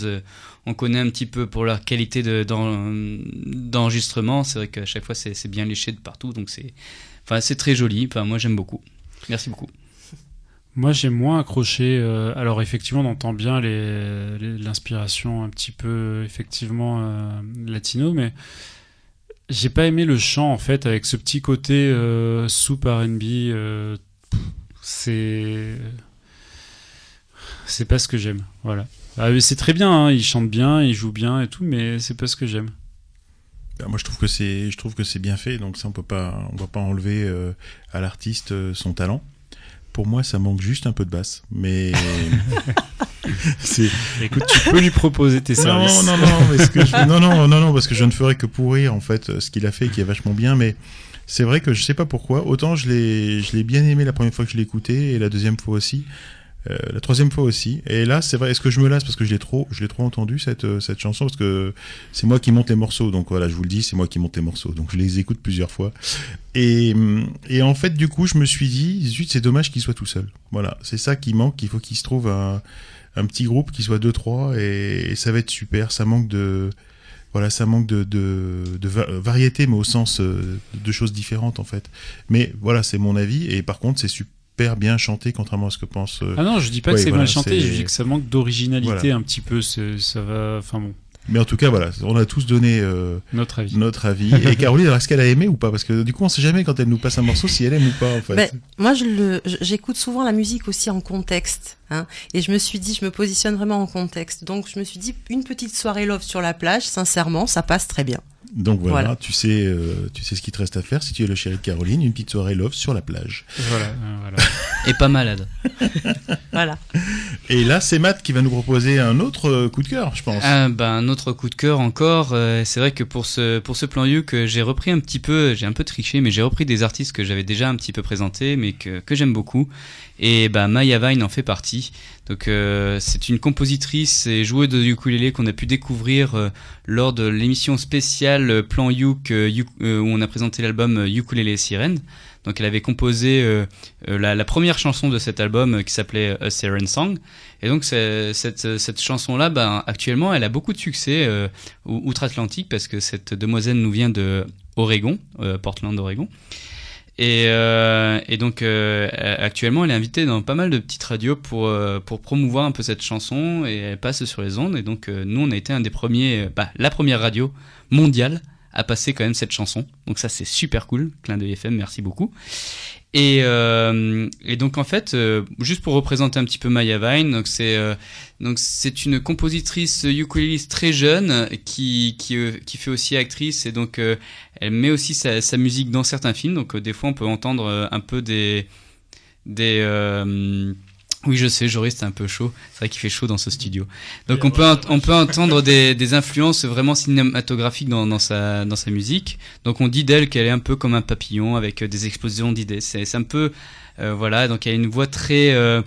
on connaît un petit peu pour leur qualité de d'en- d'enregistrement. C'est vrai qu'à chaque fois c'est bien léché de partout, donc c'est enfin très joli. Enfin moi j'aime beaucoup. Merci beaucoup. Moi, j'ai moins accroché. euh, alors, effectivement, on entend bien l'inspiration un petit peu, effectivement, euh, latino, mais j'ai pas aimé le chant, en fait, avec ce petit côté euh, soup R&B. c'est c'est pas ce que j'aime. Voilà. Ah, c'est très bien. Hein, il chante bien, il joue bien et tout, mais c'est pas ce que j'aime. Bah, moi, je trouve que c'est, je trouve que c'est bien fait. Donc ça, on peut pas, on va pas enlever à l'artiste son talent. Pour moi, ça manque juste un peu de basse, mais <laughs> Écoute, tu peux lui proposer tes services. non, non, non, parce que je, non, non, non, non, parce que je ne ferais que pourrir en fait ce qu'il a fait, qui est vachement bien. Mais c'est vrai que je sais pas pourquoi. Autant je l'ai, je l'ai bien aimé la première fois que je l'ai écouté et la deuxième fois aussi. Euh, la troisième fois aussi. Et là, c'est vrai. Est-ce que je me lasse parce que je l'ai trop, je l'ai trop entendu cette euh, cette chanson? Parce que c'est moi qui monte les morceaux. Donc voilà, je vous le dis, c'est moi qui monte les morceaux. Donc je les écoute plusieurs fois. Et hum, et en fait, du coup, je me suis dit, zut, c'est dommage qu'il soit tout seul. Voilà, c'est ça qui manque. Il faut qu'il se trouve un un petit groupe qui soit deux trois et, ça va être super. Ça manque de voilà, ça manque de, de, de va- variété, mais au sens euh, de choses différentes en fait. Mais voilà, c'est mon avis. Et par contre, c'est super bien chanté, contrairement à ce que pense. euh, Ah non, je dis pas Ouais, que c'est voilà, mal chanté, je dis que ça manque d'originalité Voilà. un petit peu. c'est- Ça va. Enfin bon, Mais en tout cas, voilà, on a tous donné euh, notre avis. notre avis. Et Caroline, est-ce qu'elle a aimé ou pas? Parce que du coup, on sait jamais quand elle nous passe un morceau si elle aime ou pas en fait. Ben, moi, j'écoute souvent la musique aussi en contexte. Hein, et je me suis dit, je me positionne vraiment en contexte. Donc, je me suis dit, une petite soirée love sur la plage, sincèrement, ça passe très bien. Donc voilà, Voilà. tu sais, euh, tu sais ce qu'il te reste à faire si tu es le chéri de Caroline, une petite soirée love sur la plage. Voilà, euh, voilà. <laughs> Et pas malade. <laughs> Voilà. Et là, c'est Matt qui va nous proposer un autre euh, coup de cœur, je pense. Ah, bah, un autre coup de cœur encore. euh, c'est vrai que pour ce pour ce plan You que j'ai repris un petit peu, j'ai un peu triché, mais j'ai repris des artistes que j'avais déjà un petit peu présentés, mais que que j'aime beaucoup. Et bah Maya Vine en fait partie. Donc euh, c'est une compositrice et joueuse de ukulélé qu'on a pu découvrir euh, lors de l'émission spéciale euh, Plan Yuk euh, où on a présenté l'album Ukulélé Sirène. Donc elle avait composé la, la première chanson de cet album qui s'appelait A Siren Song. Et donc cette, cette chanson-là, ben, actuellement, elle a beaucoup de succès ou- outre-Atlantique parce que cette demoiselle nous vient de Oregon, Portland, Oregon. Et, euh, et donc euh, actuellement, elle est invitée dans pas mal de petites radios pour euh, pour promouvoir un peu cette chanson et elle passe sur les ondes. Et donc euh, nous, on a été un des premiers, euh, bah, la première radio mondiale à passer quand même cette chanson. Donc ça, c'est super cool. Clin de FM, merci beaucoup. Et, euh, et donc en fait, euh, juste pour représenter un petit peu Maya Vine, donc c'est euh, donc c'est une compositrice ukuléliste très jeune qui qui, fait aussi actrice et donc elle met aussi sa, sa musique dans certains films. Donc des fois on peut entendre un peu des des oui, je sais, Joris, c'est un peu chaud. C'est vrai qu'il fait chaud dans ce studio. Donc on peut on peut entendre des, des influences vraiment cinématographiques dans, dans sa dans sa musique. Donc on dit d'elle qu'elle est un peu comme un papillon avec euh, des explosions d'idées. C'est c'est un peu euh, voilà. Donc elle a une voix très euh,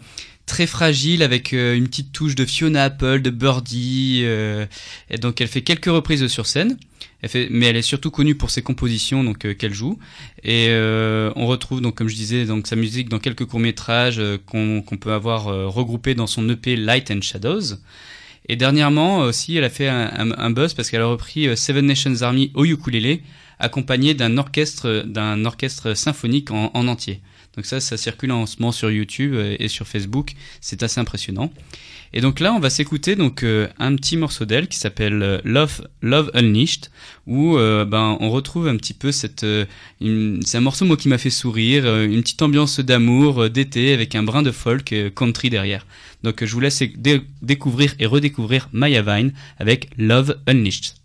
très fragile avec euh, une petite touche de Fiona Apple, de Birdie. euh, et donc elle fait quelques reprises sur scène. Mais elle est surtout connue pour ses compositions donc euh, qu'elle joue. Et euh, on retrouve donc comme je disais donc sa musique dans quelques courts métrages qu'on qu'on peut avoir euh, regroupés dans son EP Light and Shadows. Et dernièrement aussi, elle a fait un, buzz parce qu'elle a repris euh, Seven Nations Army au ukulélé, accompagné d'un orchestre d'un orchestre symphonique en, en entier. Donc ça, ça circule en ce moment sur YouTube euh, et sur Facebook. C'est assez impressionnant. Et donc là, on va s'écouter donc euh, un petit morceau d'elle qui s'appelle euh, Love Love Unleashed, où euh, ben on retrouve un petit peu cette euh, c'est un morceau moi qui m'a fait sourire, une petite ambiance d'amour d'été avec un brin de folk country derrière. Donc je vous laisse dé- découvrir et redécouvrir Maya Vine avec Love Unleashed.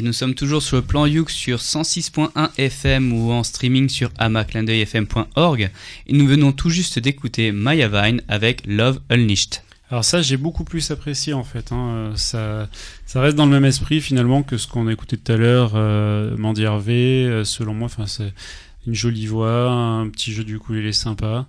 Et nous sommes toujours sur le plan Youk sur 106.1 FM ou en streaming sur amaclindeuilfm.org. Et nous venons tout juste d'écouter Maya Vine avec Love Unleashed. Alors ça, j'ai beaucoup plus apprécié en fait. hein. Euh, Ça, ça reste dans le même esprit finalement que ce qu'on a écouté tout à l'heure, euh, Mandy Harvey. euh, selon moi, c'est une jolie voix, un petit jeu du ukulélé sympa.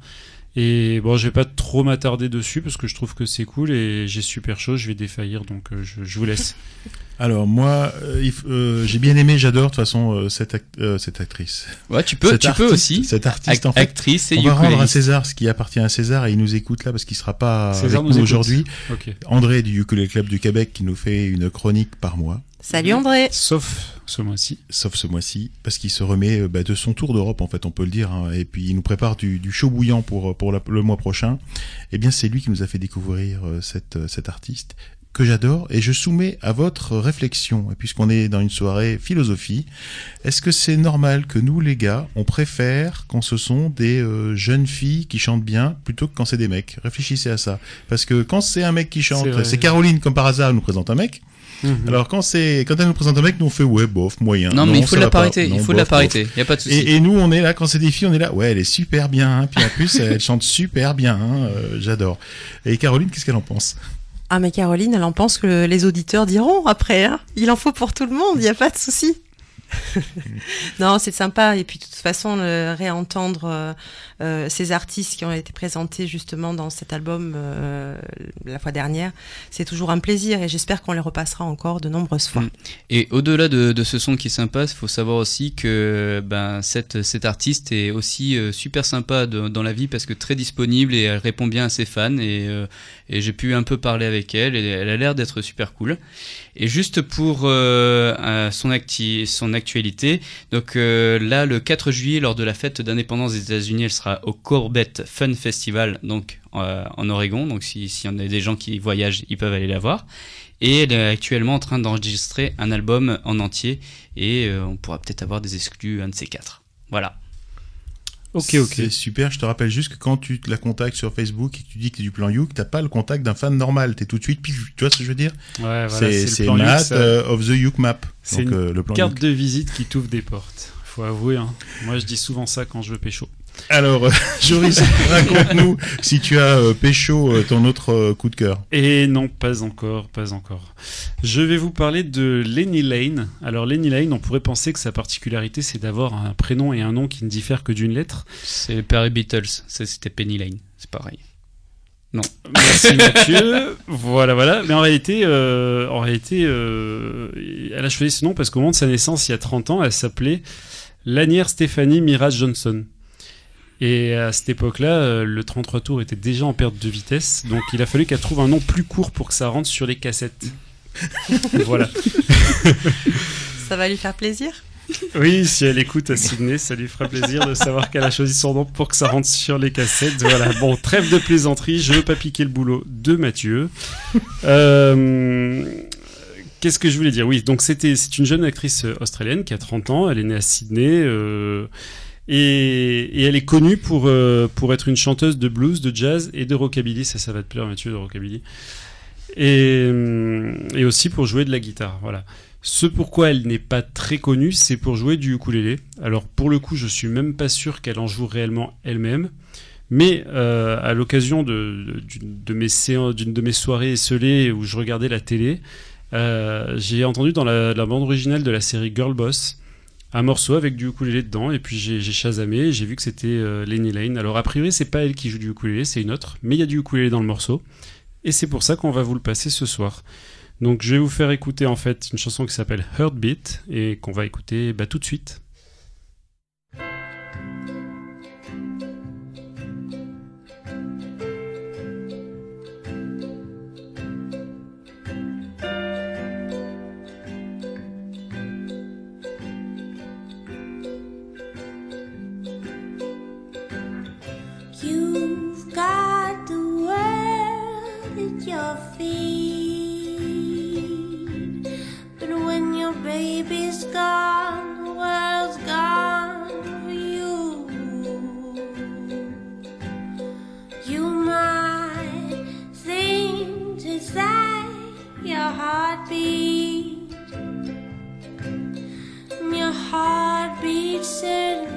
Et bon, je vais pas trop m'attarder dessus parce que je trouve que c'est cool et j'ai super chaud. Je vais défaillir, donc euh, je, je vous laisse. <laughs> Alors moi, euh, euh, j'ai bien aimé, j'adore de toute façon euh, cette, act- euh, cette actrice. Ouais, tu peux, Cette tu peux aussi. Cette artiste Ac- en fait. actrice et On va rendre à. César ce qui appartient à César et il nous écoute là parce qu'il sera pas César avec nous aujourd'hui. André du Ukulele Club du Québec qui nous fait une chronique par mois, Salut André. Sauf ce mois-ci. sauf ce mois-ci, parce qu'il se remet euh, bah, de son tour d'Europe en fait, on peut le dire, hein, et puis il nous prépare du, du chaud bouillant pour pour la- le mois prochain. Eh bien, c'est lui qui nous a fait découvrir euh, cette euh, cette artiste que j'adore et je soumets à votre réflexion. Et puisqu'on est dans une soirée philosophie, est-ce que c'est normal que nous les gars, on préfère quand ce sont des euh, jeunes filles qui chantent bien plutôt que quand c'est des mecs? Réfléchissez à ça, parce que quand c'est un mec qui chante, c'est Caroline comme par hasard nous présente un mec. Mhm. Alors quand c'est quand elle nous présente un mec, nous on fait ouais bof moyen. Non, mais il faut de la parité. Il faut de la parité. Il y a pas de souci. Et, et nous on est là quand c'est des filles, on est là. Ouais, elle est super bien. hein. Puis en plus <laughs> elle chante super bien. hein. Euh, J'adore. Et Caroline, qu'est-ce qu'elle en pense? Ah mais Caroline, elle en pense que les auditeurs diront après. Hein. Il en faut pour tout le monde, il n'y a pas de souci. <laughs> non, c'est sympa. Et puis de toute façon, réentendre euh, euh, ces artistes qui ont été présentés justement dans cet album euh, la fois dernière, c'est toujours un plaisir. Et j'espère qu'on les repassera encore de nombreuses fois. Mm. Et au-delà de, ce son qui est sympa, il faut savoir aussi que ben, cette, artiste est aussi super sympa dans la vie parce que très disponible et elle répond bien à ses fans. Et j'ai pu un peu parler avec elle et elle a l'air d'être super cool. Et juste pour euh, euh, son, acti son actualité, donc euh, là, le 4 juillet, lors de la fête d'indépendance des États-Unis, elle sera au Corbett Fun Festival, donc euh, en Oregon. Donc si- s'il y en a des gens qui voyagent, ils peuvent aller la voir. Et elle est actuellement en train d'enregistrer un album en entier et on pourra peut-être avoir des exclus, un de ces quatre. Voilà. Ok, ok. C'est super. Je te rappelle juste que quand tu la contactes sur Facebook et que tu dis que t'es du plan Youk, t'as pas le contact d'un fan normal. T'es tout de suite. Tu vois ce que je veux dire? Ouais, voilà, C'est Matt ça- euh, of the Youk Map. C'est une euh, le plan carte Youk. de visite qui t'ouvre des portes. Faut avouer. Hein. Moi, je dis souvent ça quand je veux pécho. Alors, euh, <laughs> Joris, raconte-nous si tu as euh, pécho euh, ton autre euh, coup de cœur. Et non, pas encore, pas encore. Je vais vous parler de Lenny Lane. Alors Lenny Lane, on pourrait penser que sa particularité, c'est d'avoir un prénom et un nom qui ne diffèrent que d'une lettre. C'est des Beatles, Ça, c'était Penny Lane, c'est pareil. Merci Mathieu. <laughs> voilà, voilà. Mais en réalité, euh, en réalité, euh, elle a choisi ce nom parce qu'au moment de sa naissance, il y a 30 ans, elle s'appelait Lanière Stéphanie Mirage Johnson. Et à cette époque-là, euh, le 33 tours était déjà en perte de vitesse, donc il a fallu qu'elle trouve un nom plus court pour que ça rentre sur les cassettes. <laughs> voilà. <laughs> Ça va lui faire plaisir? Oui, si elle écoute à Sydney, ça lui fera plaisir de savoir qu'elle a choisi son nom pour que ça rentre sur les cassettes. Voilà. Bon, trêve de plaisanterie, je veux pas piquer le boulot de Mathieu. Euh, Qu'est-ce que je voulais dire? Oui, donc c'était c'est une jeune actrice euh, australienne qui a 30 ans, elle est née à Sydney euh, et, elle est connue pour euh, pour être une chanteuse de blues, de jazz et de rockabilly. Ça, ça va te plaire, Mathieu, de rockabilly. Et, euh, et aussi pour jouer de la guitare. Voilà. Ce pourquoi elle n'est pas très connue, c'est pour jouer du ukulélé. Alors pour le coup, je suis même pas sûr qu'elle en joue réellement elle-même. Mais euh, à l'occasion de, d'une de mes soirées esselées où je regardais la télé, j'ai entendu dans la, la bande originale de la série Girl Boss un morceau avec du ukulélé dedans et puis j'ai chasamé j'ai vu que c'était euh, Lenny Lane. Alors a priori c'est pas elle qui joue du ukulélé, c'est une autre, mais il y a du ukulélé dans le morceau et c'est pour ça qu'on va vous le passer ce soir. Donc je vais vous faire écouter en fait une chanson qui s'appelle Heartbeat et qu'on va écouter bah, tout de suite. Baby's gone, the world's gone for you. You might think it's that your heartbeat. Your heartbeat's certainly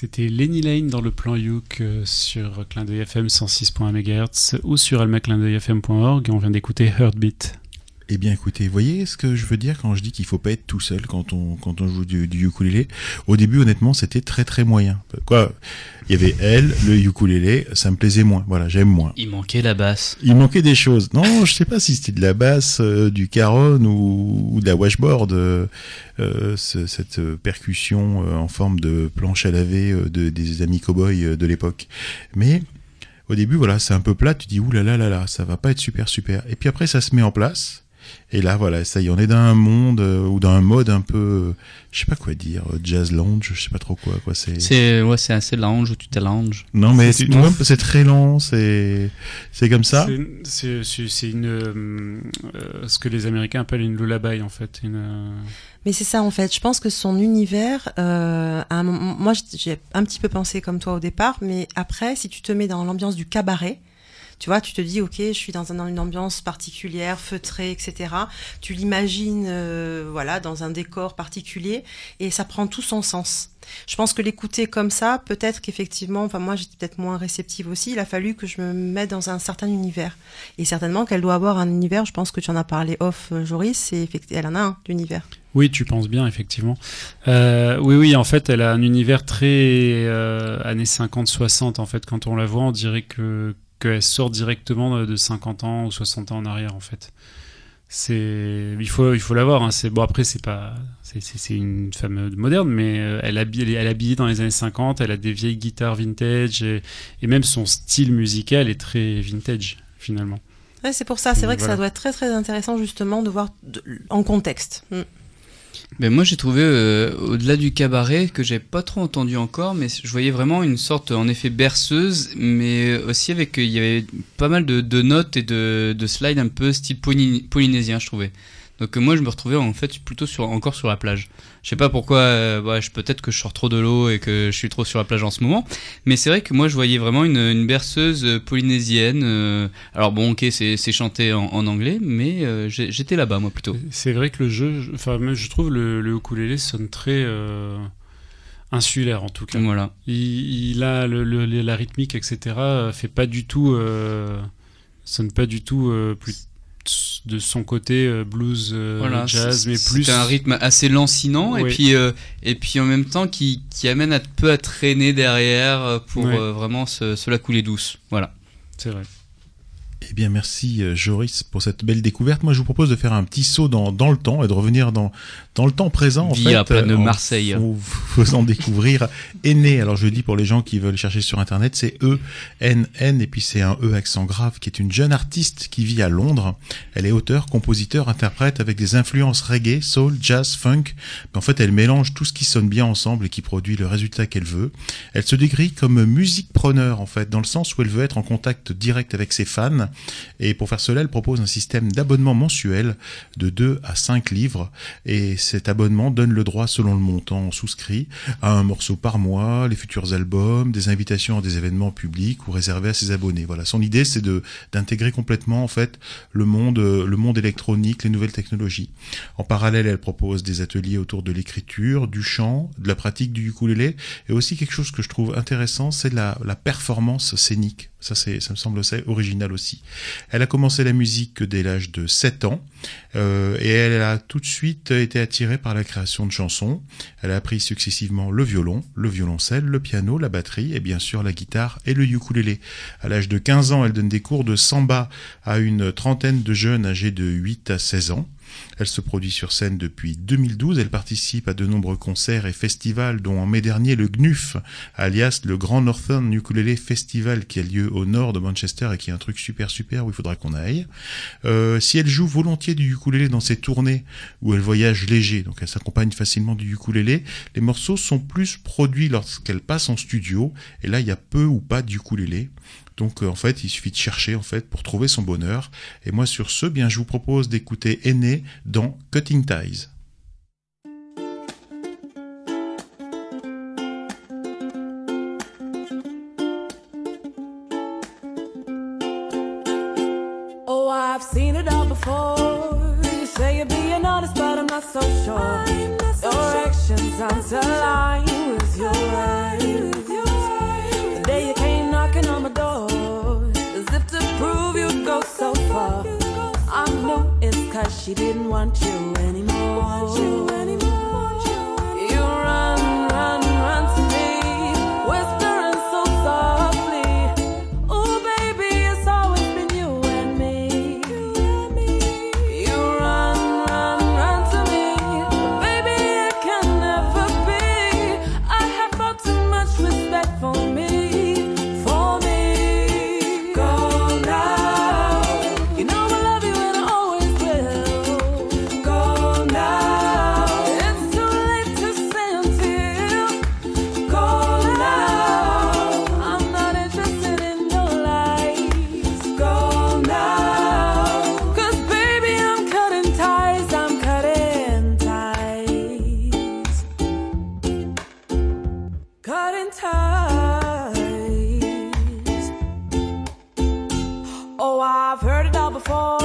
C'était Lenny Lane dans le plan Youk euh, sur Clin FM 106.1 MHz ou sur almaclindeuilfm.org et on vient d'écouter Heartbeat. Eh bien, écoutez, vous voyez ce que je veux dire quand je dis qu'il faut pas être tout seul quand on quand on joue du, du ukulélé? Au début, honnêtement, c'était très très moyen. Quoi? Il y avait elle, le ukulélé, ça me plaisait moins. Voilà, j'aime moins. Il manquait la basse. Il manquait des choses. Non, je sais pas si c'était de la basse, euh, du caron ou, ou de la washboard. euh, euh, ce- cette euh, percussion en forme de planche à laver de, des amis cow-boys de l'époque. Mais au début, voilà, c'est un peu plat. Tu dis ouh là là là là, ça va pas être super super. Et puis après, ça se met en place. Et là, voilà, ça y est, on est dans un monde euh, ou dans un mode un peu, euh, je sais pas quoi dire, euh, jazz lounge, je sais pas trop quoi, quoi. C'est C'est ouais, c'est assez lounge où tu t'allanges. non mais c'est tu- tu smooth. vois, c'est très lent, c'est c'est comme ça. C'est- une euh, ce que les Américains appellent une lullaby en fait. Une, euh, Mais c'est ça en fait. Je pense que son univers, euh, à un moment, moi j'ai un petit peu pensé comme toi au départ, mais après, si tu te mets dans l'ambiance du cabaret, tu vois, tu te dis ok, je suis dans, un- dans une ambiance particulière, feutrée, etc. Tu l'imagines, euh, voilà, dans un décor particulier, et ça prend tout son sens. Je pense que l'écouter comme ça, peut-être qu'effectivement, enfin moi j'étais peut-être moins réceptive aussi. Il a fallu que je me mette dans un certain univers, et certainement qu'elle doit avoir un univers. Je pense que tu en as parlé off, euh, Joris, et elle en a un d'univers. Oui, tu penses bien, effectivement. Euh, oui, oui, en fait, elle a un univers très années 50-60. En fait, quand on la voit, on dirait que qu'elle sort directement de- de 50 ans ou 60 ans en arrière, en fait. C'est, il faut, il faut la voir. Hein. C'est bon. Après, c'est pas, c'est, une femme moderne, mais euh, elle habille, elle est elle est habillée dans les années 50. Elle a des vieilles guitares vintage et, et même son style musical est très vintage finalement. Ouais, c'est pour ça, c'est vrai que Voilà. ça doit être très très intéressant justement de voir de- en contexte. Mm. Ben moi j'ai trouvé euh, au-delà du cabaret que j'ai pas trop entendu encore, mais je voyais vraiment une sorte en effet berceuse, mais aussi avec il y avait pas mal de, notes et de, de slides un peu style poly- polynésien je trouvais. Donc euh, moi je me retrouvais en fait plutôt sur encore sur la plage. Je sais pas pourquoi, euh, je- peut-être que je sors trop de l'eau et que je suis trop sur la plage en ce moment, mais c'est vrai que moi je voyais vraiment une, une berceuse euh, polynésienne. euh, alors bon ok c'est chanté en, en anglais, mais euh, j'étais là-bas moi plutôt. C'est vrai que le jeu, je- enfin, je trouve le, le ukulélé sonne très euh, insulaire en tout cas. Voilà. Il, il a le, le- la rythmique, etc. euh, fait pas du tout, euh, sonne pas du tout euh, plus de son côté euh, blues, euh, Voilà, jazz, c'est- mais c'est plus un rythme assez lancinant et puis euh, et puis en même temps qui, qui amène un peu à traîner derrière pour euh, vraiment se, se la couler douce. Voilà. C'est vrai. Eh bien, merci euh, Joris pour cette belle découverte. Moi, je vous propose de faire un petit saut dans, dans le temps et de revenir dans, dans le temps présent. En Via fait, Planeux en Marseille. vous faisant découvrir Aîné. Alors, je le dis pour les gens qui veulent chercher sur Internet, c'est E-N-N et puis c'est un E accent grave qui est une jeune artiste qui vit à Londres. Elle est auteur, compositeur, interprète avec des influences reggae, soul, jazz, funk. Mais en fait, elle mélange tout ce qui sonne bien ensemble et qui produit le résultat qu'elle veut. Elle se décrit comme musique preneur en fait, dans le sens où elle veut être en contact direct avec ses fans. Et pour faire cela, elle propose un système d'abonnement mensuel de 2 à 5 livres. Et cet abonnement donne le droit, selon le montant souscrit, à un morceau par mois, les futurs albums, des invitations à des événements publics ou réservés à ses abonnés. Voilà. Son idée, c'est d'intégrer complètement en fait le monde, le monde électronique, les nouvelles technologies. En parallèle, elle propose des ateliers autour de l'écriture, du chant, de la pratique du ukulélé, et aussi quelque chose que je trouve intéressant, c'est la performance scénique. Ça, c'est, ça me semble assez original aussi. Elle a commencé la musique dès l'âge de 7 ans, euh, et elle a tout de suite été attirée par la création de chansons. Elle a appris successivement le violon, le violoncelle, le piano, la batterie, et bien sûr la guitare et le ukulélé. À l'âge de 15 ans, elle donne des cours de samba à une trentaine de jeunes âgés de 8 à 16 ans. Elle se produit sur scène depuis 2012. Elle participe à de nombreux concerts et festivals, dont en mai dernier le GNUF, alias le Grand Northern Ukulele Festival, qui a lieu au nord de Manchester et qui est un truc super super où il faudra qu'on aille. Euh, si elle joue volontiers du ukulélé dans ses tournées où elle voyage léger, donc elle s'accompagne facilement du ukulélé, les morceaux sont plus produits lorsqu'elle passe en studio. Et là, il y a peu ou pas de ukulélé. Donc euh, en fait, il suffit de chercher en fait pour trouver son bonheur. Et moi sur ce, bien je vous propose d'écouter Aîné dans Cutting Ties. Oh, I've seen it all before. You say you're being honest, but I'm not so sure. Your actions aren't aligned with your words. so far. I know it's cause she didn't want you anymore. for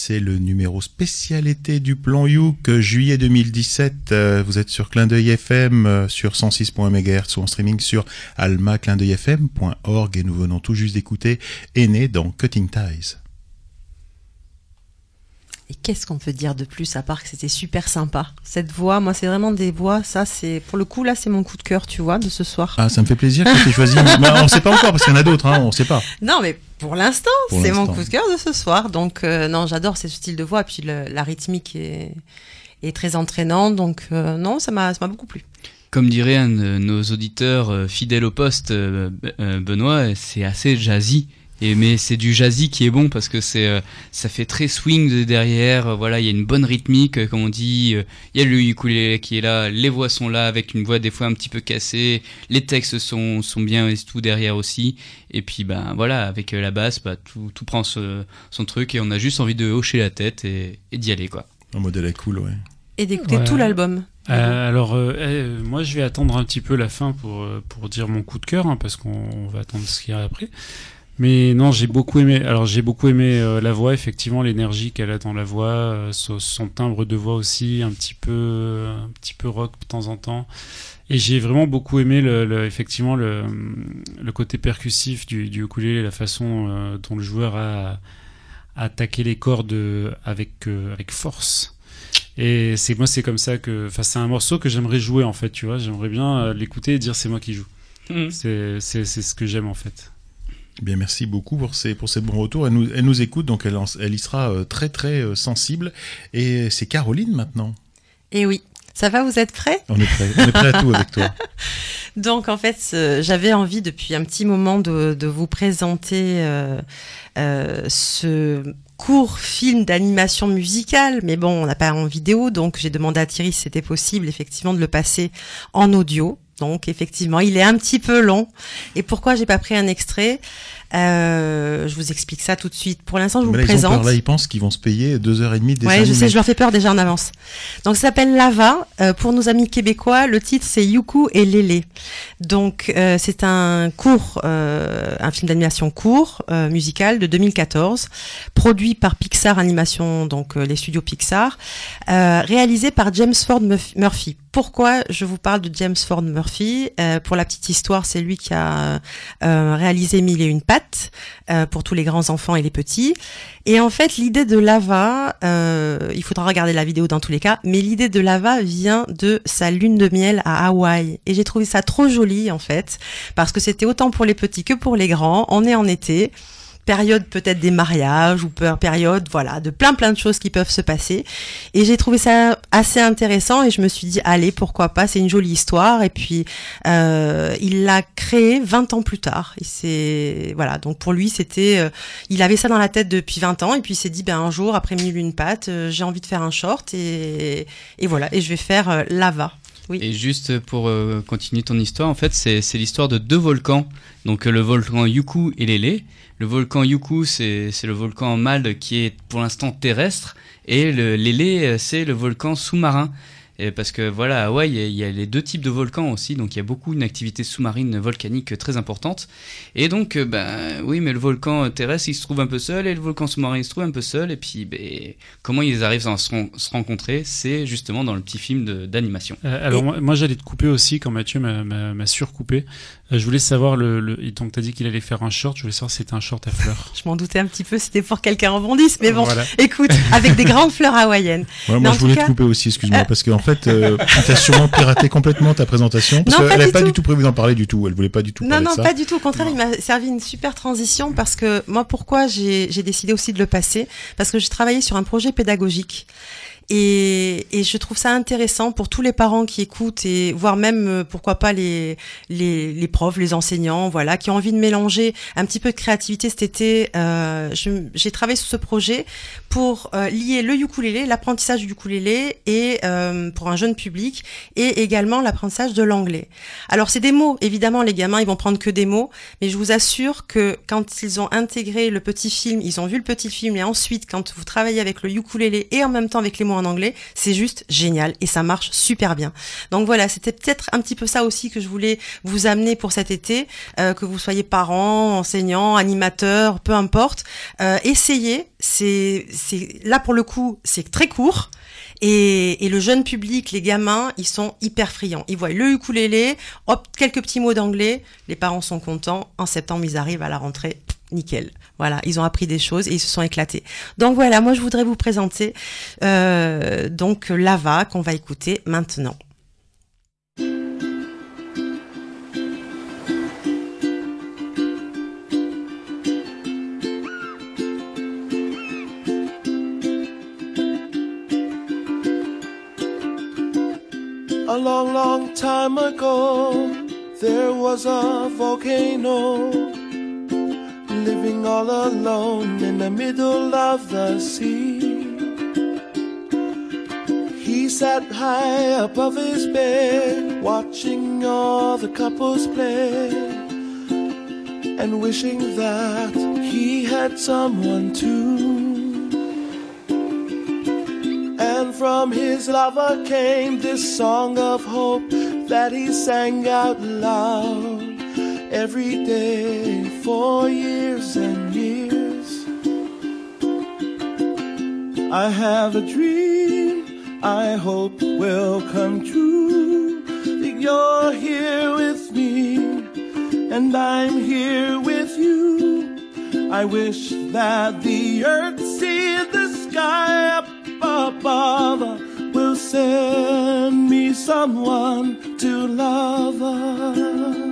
c'est le numéro spécialité du plan Youk, juillet 2017. Euh, vous êtes sur Clin d'œil FM, euh, sur 106.1 MHz ou en streaming sur almaclindeuilfm.org et nous venons tout juste d'écouter Aîné dans Cutting Ties. Et qu'est-ce qu'on peut dire de plus à part que c'était super sympa? Cette voix, moi, c'est vraiment des voix. Ça, c'est pour le coup là, c'est mon coup de cœur, tu vois, de ce soir. Ah, ça me fait plaisir que tu choisi. <laughs> Bah, on ne sait pas encore parce qu'il y en a d'autres, hein, on ne sait pas. Non, mais pour l'instant, c'est mon coup de cœur de ce soir. Donc, euh, non, j'adore ce style de voix. Puis le, la rythmique est, très entraînante. Donc, euh, non, ça m'a beaucoup plu. Comme dirait un de nos auditeurs euh, fidèles au poste, Benoît, c'est assez jazzy. Et mais c'est du jazzy qui est bon parce que c'est euh, ça fait très swing de derrière. euh, voilà, il y a une bonne rythmique, euh, comme on dit. Il y a le ukulélé qui est là, les voix sont là avec une voix des fois un petit peu cassée. Les textes sont sont bien et tout derrière aussi. Et puis ben voilà, avec la basse, bah, tout tout prend ce- son truc et on a juste envie de hocher la tête et, et d'y aller quoi. Un modèle est cool, ouais. Et d'écouter Ouais. tout l'album. Euh, alors, euh, eh, moi, je vais attendre un petit peu la fin pour, pour dire mon coup de cœur, hein, parce qu'on on va attendre ce qu'il y a après. Mais non, j'ai beaucoup aimé. Alors, j'ai beaucoup aimé euh, la voix, effectivement, l'énergie qu'elle a dans la voix, euh, son, timbre de voix aussi, un petit peu, un petit peu rock de temps en temps. Et j'ai vraiment beaucoup aimé, le, le- effectivement, le, le côté percussif du, du ukulélé, la façon euh, dont le joueur a, a attaqué les cordes euh, avec, euh, avec force. Et c'est moi, c'est comme ça que, enfin, c'est un morceau que j'aimerais jouer en fait, tu vois. J'aimerais bien euh, l'écouter et dire c'est moi qui joue. C'est, c'est, c'est ce que j'aime en fait. Eh Bien, merci beaucoup pour ces, pour ces bons retours. Elle nous, elle nous écoute, donc elle, elle y sera euh, très très euh, sensible. Et c'est Caroline maintenant. Et oui. Ça va, vous êtes prêts? On est prêt, on est prêt à tout avec toi. <laughs> Donc en fait, euh, j'avais envie depuis un petit moment de, de vous présenter euh, euh, ce court film d'animation musicale, mais bon, on n'a pas en vidéo, donc j'ai demandé à Thierry si c'était possible effectivement de le passer en audio. Donc effectivement, il est un petit peu long. Et pourquoi j'ai pas pris un extrait? Euh, Je vous explique ça tout de suite. Pour l'instant, je vous là, ils présente. peur, là, ils pensent qu'ils vont se payer deux heures et demie de Ouais, je sais, je leur fais peur déjà en avance. Donc ça s'appelle Lava. Euh, pour nos amis québécois, le titre c'est Yuku et Lélé. Donc euh, c'est un court, euh, un film d'animation court, euh, musical de 2014, produit par Pixar Animation, donc euh, les studios Pixar, euh, réalisé par James Ford Murph- Murphy. Pourquoi je vous parle de James Ford Murphy? Euh, Pour la petite histoire, c'est lui qui a euh, réalisé Mille et une pattes euh, pour tous les grands enfants et les petits. Et en fait, l'idée de Lava, euh, il faudra regarder la vidéo dans tous les cas, mais l'idée de Lava vient de sa lune de miel à Hawaï. Et j'ai trouvé ça trop joli, en fait, parce que c'était autant pour les petits que pour les grands. On est en été. Période peut-être des mariages ou période voilà de plein plein de choses qui peuvent se passer. Et j'ai trouvé ça assez intéressant et je me suis dit allez pourquoi pas c'est une jolie histoire. Et puis euh, il l'a créé 20 ans plus tard. Et c'est voilà donc pour lui c'était euh, il avait ça dans la tête depuis 20 ans. Et puis il s'est dit ben un jour après mille une patte euh, j'ai envie de faire un short et, et voilà et je vais faire euh, lava Et juste pour euh, continuer ton histoire, en fait, c'est l'histoire de deux volcans. Donc euh, le volcan Yuku et Lélé. Le volcan Yuku, c'est le volcan mâle qui est pour l'instant terrestre. Et le Lélé, euh, c'est le volcan sous-marin. Et parce que voilà, à Hawaï, il y a- il y a les deux types de volcans aussi, donc il y a beaucoup une activité sous-marine volcanique très importante. Et donc, euh, ben oui, mais le volcan terrestre, il se trouve un peu seul, et le volcan sous-marin, il se trouve un peu seul. Et puis, ben, comment ils arrivent à se, ren- se rencontrer, c'est justement dans le petit film d'animation. Euh, alors Et- moi, moi, j'allais te couper aussi quand Mathieu m'a- surcoupé. Euh, je voulais savoir le, le donc t'as dit qu'il allait faire un short. Je voulais savoir si c'était un short à fleurs. <laughs> je m'en doutais un petit peu c'était pour quelqu'un rebondisse mais bon Voilà. écoute avec des grandes fleurs hawaïennes Ouais, moi, je voulais cas- te couper aussi, excuse-moi, Euh, parce qu'en fait, <laughs> euh, tu as sûrement piraté complètement ta présentation, parce qu'elle pas n'avait du pas tout. du tout prévu d'en parler du tout. Elle voulait pas du tout Non, parler non, de ça. pas du tout. Au contraire, il m'a servi une super transition parce que moi, pourquoi j'ai j'ai décidé aussi de le passer? Parce que j'ai travaillé sur un projet pédagogique. Et, et je trouve ça intéressant pour tous les parents qui écoutent et voire même euh, pourquoi pas les, les, les profs, les enseignants, voilà, qui ont envie de mélanger un petit peu de créativité cet été. Euh, j'ai travaillé sur ce projet pour euh, lier le ukulélé, l'apprentissage du ukulélé et euh, pour un jeune public et également l'apprentissage de l'anglais. Alors c'est des mots, évidemment les gamins ils vont prendre que des mots, mais je vous assure que quand ils ont intégré le petit film, ils ont vu le petit film et ensuite quand vous travaillez avec le ukulélé et en même temps avec les mots en anglais, c'est juste génial et ça marche super bien. Donc voilà, c'était peut-être un petit peu ça aussi que je voulais vous amener pour cet été, euh, que vous soyez parents, enseignants, animateurs, peu importe, euh, essayez. C'est là pour le coup c'est très court. Et, et le jeune public, les gamins, ils sont hyper friands. Ils voient le ukulélé, hop, quelques petits mots d'anglais, les parents sont contents. En septembre, ils arrivent à la rentrée, nickel. Voilà, ils ont appris des choses et ils se sont éclatés. Donc voilà, moi je voudrais vous présenter euh, donc Lava qu'on va écouter maintenant. A long, long time ago, there was a volcano living all alone in the middle of the sea. He sat high above his bed, watching all the couples play, and wishing that he had someone too. And from his lover came this song of hope that he sang out loud every day for and years. I have a dream I hope will come true. That you're here with me, and I'm here with you. I wish that the earth, see the sky up above will send me someone to love.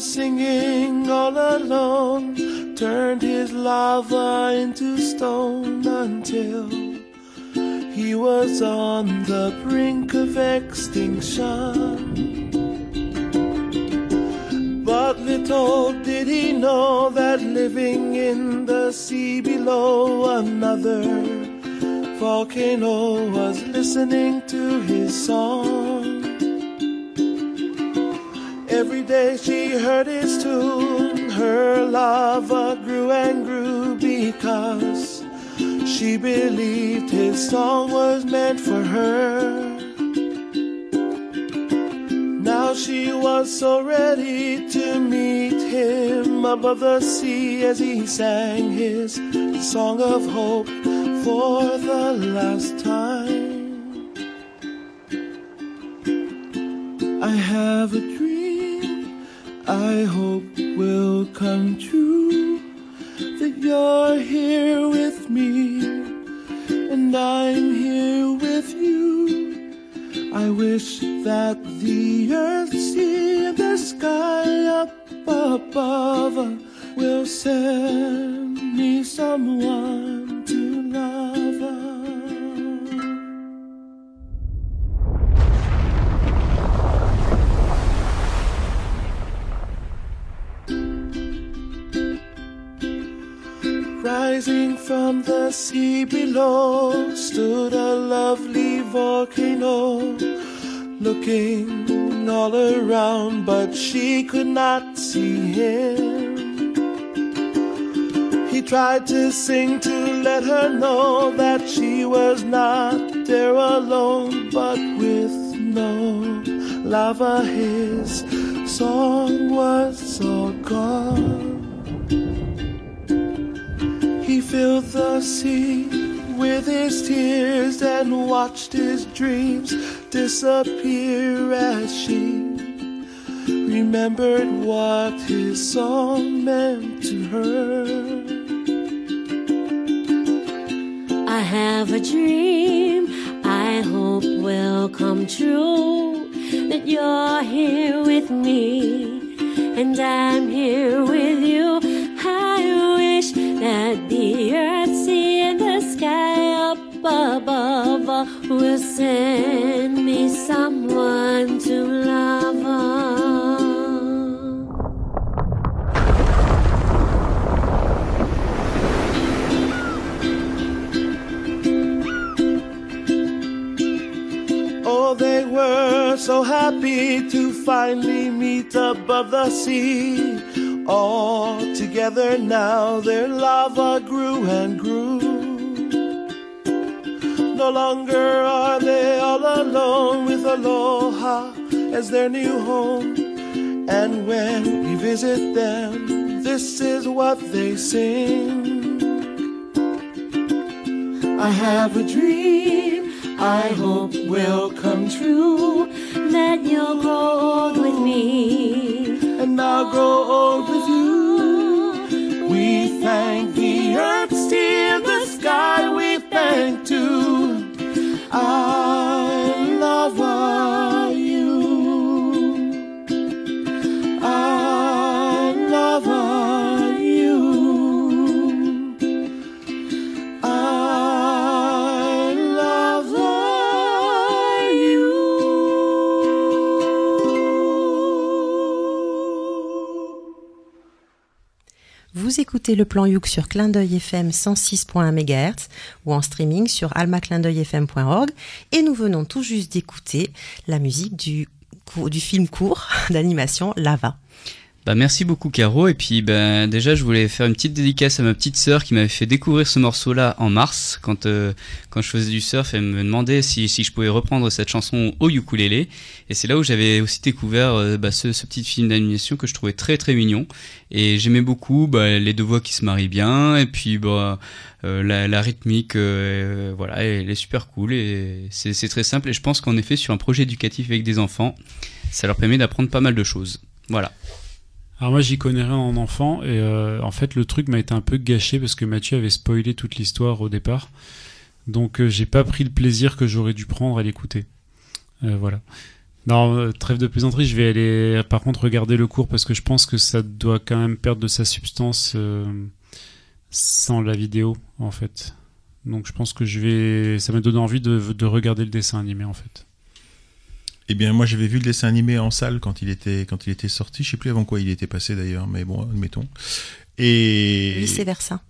Singing all alone turned his lava into stone until he was on the brink of extinction. But little did he know that living in the sea below another volcano was listening to his song. Every day she heard his tune, her lava grew and grew because she believed his song was meant for her. Now she was so ready to meet him above the sea as he sang his song of hope for the last time. I have a dream I hope will come true that you're here with me and I'm here with you. I wish that the earth, and the sky up above will send me someone to love. Rising from the sea below stood a lovely volcano, looking all around, but she could not see him. He tried to sing to let her know that she was not there alone, but with no lava, his song was all gone. Filled the sea with his tears and watched his dreams disappear as she remembered what his song meant to her. I have a dream I hope will come true that you're here with me and I'm here with you. I wish that above will send me someone to love. Oh, they were so happy to finally meet above the sea. All together now, their lava grew and grew. No longer are they all alone with Aloha as their new home. And when we visit them, this is what they sing. I have a dream I hope will come true. That you'll grow old with me. and I'll grow old with you. We thank the earth, still the sky, we thank too. I Vous écoutez le plan Youk sur Clin d'œil FM 106.1 MHz ou en streaming sur almaclindeuilfm.org et nous venons tout juste d'écouter la musique du, film court <laughs> d'animation Lava. Bah merci beaucoup Caro. Et puis ben déjà je voulais faire une petite dédicace à ma petite sœur qui m'avait fait découvrir ce morceau là en mars quand euh, quand je faisais du surf. Elle me demandait si, je pouvais reprendre cette chanson au ukulélé. Et c'est là où j'avais aussi découvert euh, bah, ce, petit film d'animation que je trouvais très très mignon. Et j'aimais beaucoup bah, les deux voix qui se marient bien. Et puis bah euh, la, rythmique voilà elle est super cool. Et c'est très simple. Et je pense qu'en effet sur un projet éducatif avec des enfants ça leur permet d'apprendre pas mal de choses. Voilà Alors moi j'y connais rien en enfant et euh, en fait le truc m'a été un peu gâché parce que Mathieu avait spoilé toute l'histoire au départ. Donc euh, j'ai pas pris le plaisir que j'aurais dû prendre à l'écouter. Euh, voilà. Non, euh, trêve de plaisanterie, je vais aller par contre regarder le cours parce que je pense que ça doit quand même perdre de sa substance sans la vidéo en fait. Donc je pense que je vais ça m'a donné envie de, de regarder le dessin animé en fait. Eh bien, moi, j'avais vu le dessin animé en salle quand il était, quand il était sorti. Je sais plus avant quoi il était passé d'ailleurs, mais bon, admettons. Et. Vice versa.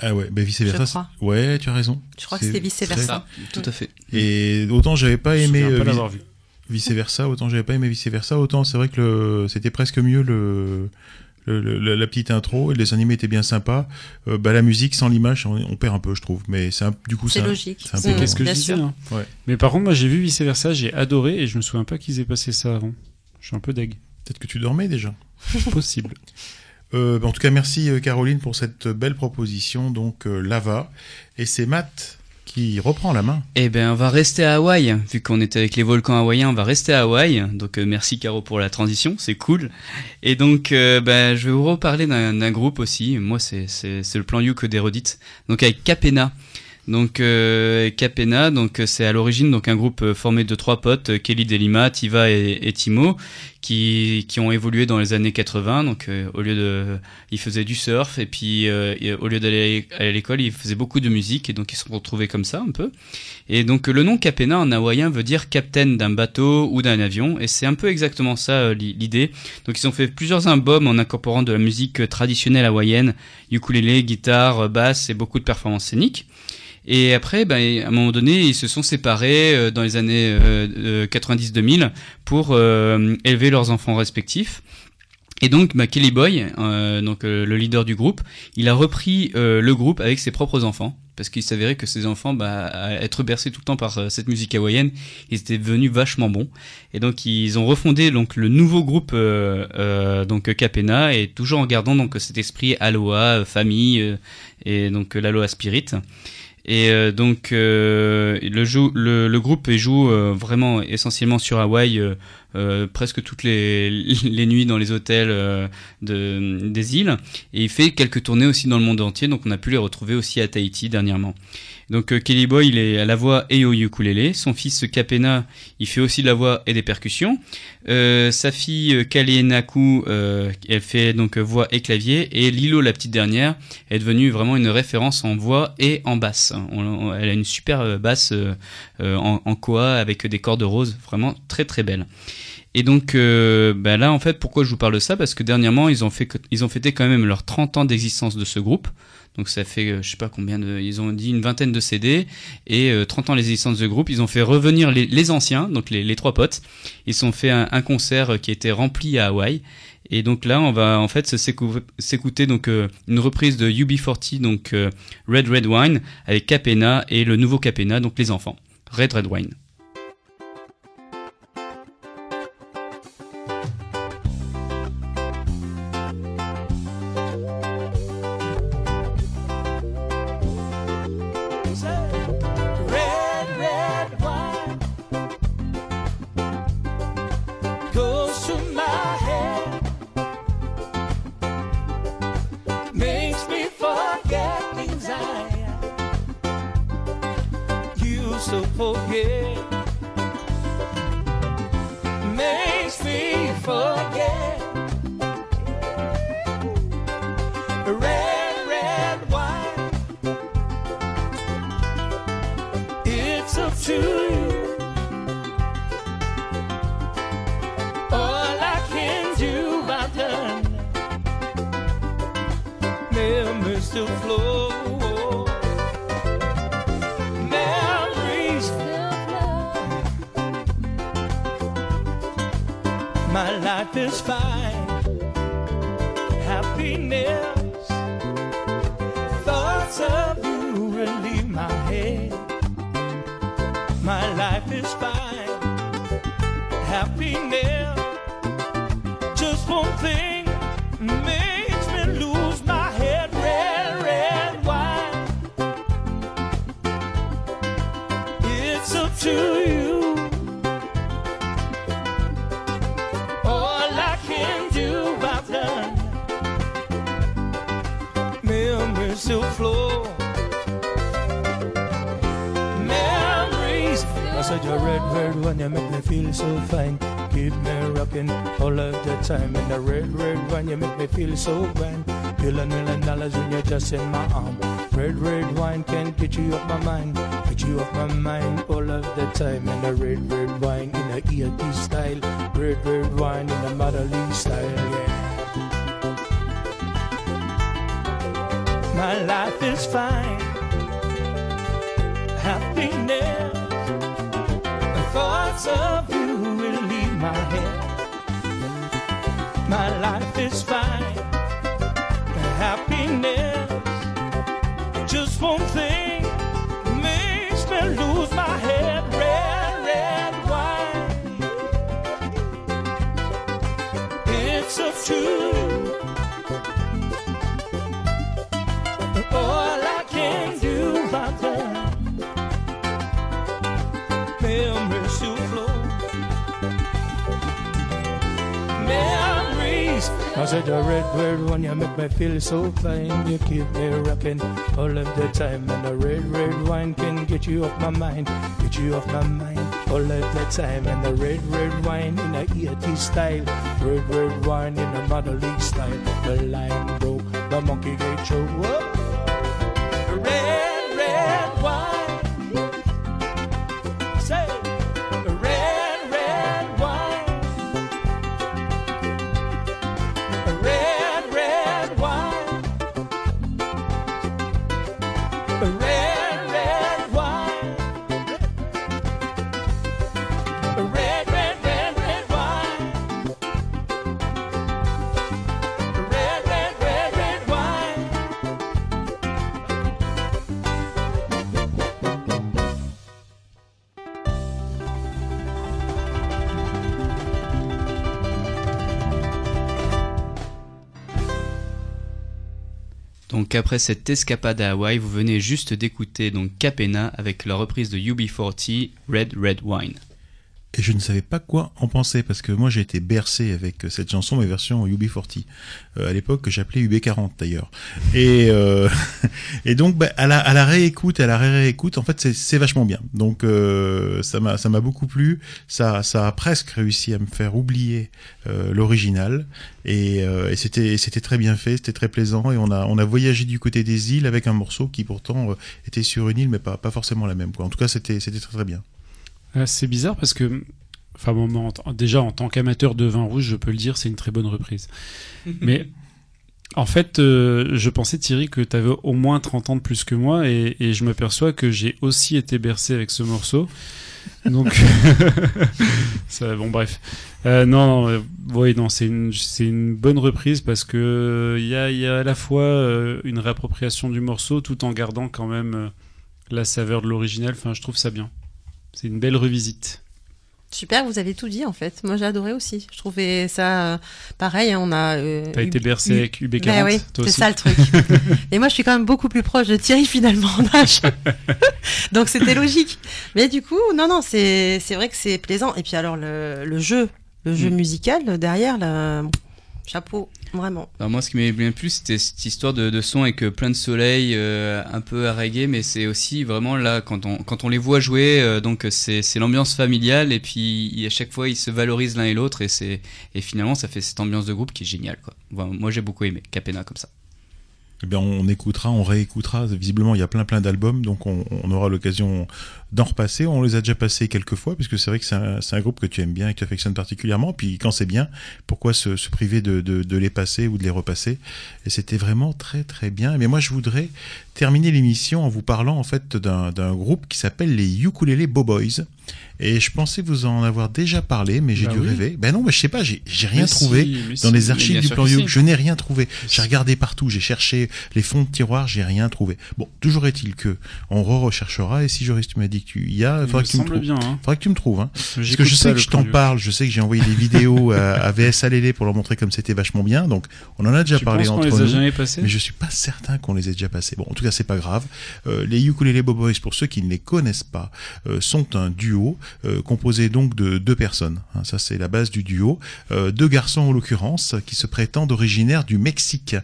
Ah ouais, bah vice versa. Je crois. c'est- Ouais, tu as raison. Je crois que C'est c'était vice très- versa. tout à fait Et autant j'avais pas Je aimé souviens pas euh, l'avoir vice- vu. vice versa, autant j'avais pas aimé vice versa, autant c'est vrai que le, c'était presque mieux le, le- le- la, petite intro et les animés étaient bien sympas. Euh, bah la musique sans l'image, on, on perd un peu, je trouve. Mais c'est du coup C'est logique. C'est un peu qu'est-ce que je disais. hein. Ouais. Mais par contre, moi j'ai vu vice versa, j'ai adoré et je me souviens pas qu'ils aient passé ça avant. Je suis un peu deg. Peut-être que tu dormais déjà. <laughs> Possible. Euh, bah, en tout cas, merci euh, Caroline pour cette belle proposition. Donc euh, Lava et c'est Matt qui reprend la main. Eh ben, on va rester à Hawaï, vu qu'on était avec les volcans hawaïens, on va rester à Hawaï. Donc, euh, merci Caro pour la transition, c'est cool. Et donc, euh, ben, je vais vous reparler d'un groupe aussi. Moi, c'est le plan You que. Donc, avec Capena. Donc, euh, Capena, donc euh, c'est à l'origine donc un groupe euh, formé de trois potes, euh, Kelly Delima, Tiva et, Timo, qui qui ont évolué dans les années 80. Donc, euh, au lieu de, ils faisaient du surf et puis euh, au lieu d'aller à l'école, ils faisaient beaucoup de musique et donc ils se sont retrouvés comme ça un peu. Et donc le nom Capena en hawaïen veut dire capitaine d'un bateau ou d'un avion, et c'est un peu exactement ça li- l'idée. Donc ils ont fait plusieurs albums en incorporant de la musique traditionnelle hawaïenne, ukulélé, guitare, basse et beaucoup de performances scéniques. Et après, ben, à un moment donné, ils se sont séparés euh, dans les années euh, euh, 90-2000 pour euh, élever leurs enfants respectifs. Et donc, bah, Kelly Boy, euh, donc euh, le leader du groupe, il a repris euh, le groupe avec ses propres enfants, parce qu'il s'avérait que ses enfants, bah, à être bercés tout le temps par euh, cette musique hawaïenne, ils étaient devenus vachement bons. Et donc, ils ont refondé donc le nouveau groupe euh, euh, donc Capena, et toujours en gardant donc cet esprit aloha, euh, famille, euh, et donc euh, l'aloha spirit. Et euh, donc euh, le, groupe joue euh, vraiment essentiellement sur Hawaï presque toutes <laughs> les, nuits dans les hôtels de, des îles. Et il fait quelques tournées aussi dans le monde entier, donc on a pu les retrouver aussi à Tahiti dernièrement. Donc euh, Kelly Boy, il est à la voix et au ukulélé. Son fils Kapena, il fait aussi de la voix et des percussions. Euh, sa fille euh, Kalienaku, elle fait donc voix et clavier. Et Lilo, la petite dernière, est devenue vraiment une référence en voix et en basse. Elle a une super basse en, koa avec des cordes roses, vraiment très très belle. Et donc bah là en fait pourquoi je vous parle de ça? Parce que dernièrement ils ont ils ont fêté quand même leurs 30 ans d'existence de ce groupe. Donc ça fait euh, je sais pas combien de ils ont dit une vingtaine de CD et euh, 30 ans d'existence de groupe, ils ont fait revenir les, les anciens donc les, les trois potes. Ils ont fait un, un concert qui était rempli à Hawaï. Et donc là, on va en fait s'écouter donc euh, une reprise de UB40 donc euh, Red Red Wine avec Capena et le nouveau Capena donc les enfants. Red Red Wine. prochainement. I said the red word when you make me feel so fine. You keep me rocking all of the time. And the red, red wine can get you off my mind. Get you off my mind all of the time. And the red, red wine in a EAT style. Red, red wine in a motherly style. The line broke, the monkey gate show. Donc après cette escapade à Hawaï, vous venez juste d'écouter donc Capena avec la reprise de UB40 Red Red Wine. Et je ne savais pas quoi en penser parce que moi j'ai été bercé avec cette chanson, mais version UB40. Euh, à l'époque que j'appelais UB40 d'ailleurs. Et, euh, <laughs> et donc bah, à, la, à la réécoute, à la ré-réécoute, en fait c'est- c'est vachement bien. Donc euh, ça m'a ça m'a beaucoup plu. Ça ça a presque réussi à me faire oublier euh, l'original. Et, euh, et c'était c'était très bien fait, c'était très plaisant. Et on a on a voyagé du côté des îles avec un morceau qui pourtant euh, était sur une île, mais pas pas forcément la même. Quoi. En tout cas c'était c'était très très bien. Ah, c'est bizarre parce que, enfin, bon, en déjà en tant qu'amateur de vin rouge, je peux le dire, c'est une très bonne reprise. <laughs> Mais en fait, euh, je pensais Thierry que tu avais au moins 30 ans de plus que moi et, et je m'aperçois que j'ai aussi été bercé avec ce morceau. Donc, <laughs> ça, bon, bref. Euh, non, non, euh, ouais, non, c'est une, c'est une bonne reprise parce que euh, il y, y a à la fois euh, une réappropriation du morceau tout en gardant quand même euh, la saveur de l'original. Enfin, je trouve ça bien. C'est une belle revisite. Super, vous avez tout dit en fait. Moi j'ai adoré aussi. Je trouvais ça euh, pareil. hein, On a. euh, T'as été bercé avec UB40, Ben oui, c'est ça le truc. <laughs> Et moi je suis quand même beaucoup plus proche de Thierry finalement en âge. <laughs> Donc c'était logique. Mais du coup, non, non, c'est c'est vrai que c'est plaisant. Et puis alors le, le jeu, le jeu Mm. musical derrière, là, chapeau, vraiment. Alors moi, ce qui m'avait bien plu, c'était cette histoire de, de son avec euh, plein de soleil, euh, un peu à reggae, mais c'est aussi vraiment là quand on quand on les voit jouer, euh, donc c'est c'est l'ambiance familiale et puis à chaque fois ils se valorisent l'un et l'autre et c'est et finalement ça fait cette ambiance de groupe qui est géniale quoi. Moi j'ai beaucoup aimé Capena comme ça. Eh bien, on écoutera, on réécoutera. Visiblement, il y a plein plein d'albums, donc on, on aura l'occasion d'en repasser. On les a déjà passés quelques fois, puisque c'est vrai que c'est un, groupe que tu aimes bien et que tu affectionnes particulièrement. Puis quand c'est bien, pourquoi se, se priver de, de, de les passer ou de les repasser? Et c'était vraiment très très bien. Mais moi, je voudrais terminer l'émission en vous parlant en fait d'un groupe qui s'appelle les Ukulele Boboys. Et je pensais vous en avoir déjà parlé, mais j'ai Bah dû oui. rêver. Ben non, mais je sais pas, j'ai rien Mais trouvé si, dans si. les archives du plan que You. si. Je n'ai rien trouvé. J'ai regardé partout, j'ai cherché les fonds de tiroir, j'ai rien trouvé. Bon, toujours est-il que on re-recherchera. Et si Joris, tu m'as dit tu y as, Il faudra que tu me bien. Hein. Faudra que tu me trouves. Hein. Parce que je sais que je t'en parle, je sais que j'ai envoyé des vidéos <laughs> à, à VS Alélé pour leur montrer comme c'était vachement bien. Donc, on en a déjà Tu parlé entre les a nous. jamais passés? Mais je suis pas certain qu'on les ait déjà passés. Bon, en tout cas, c'est pas grave. Euh, les Ukulele Boboys, pour ceux qui ne les connaissent pas, euh, sont un duo euh, composé donc de deux personnes. Hein, ça, c'est la base du duo. Euh, deux garçons, en l'occurrence, qui se prétendent originaires du Mexique.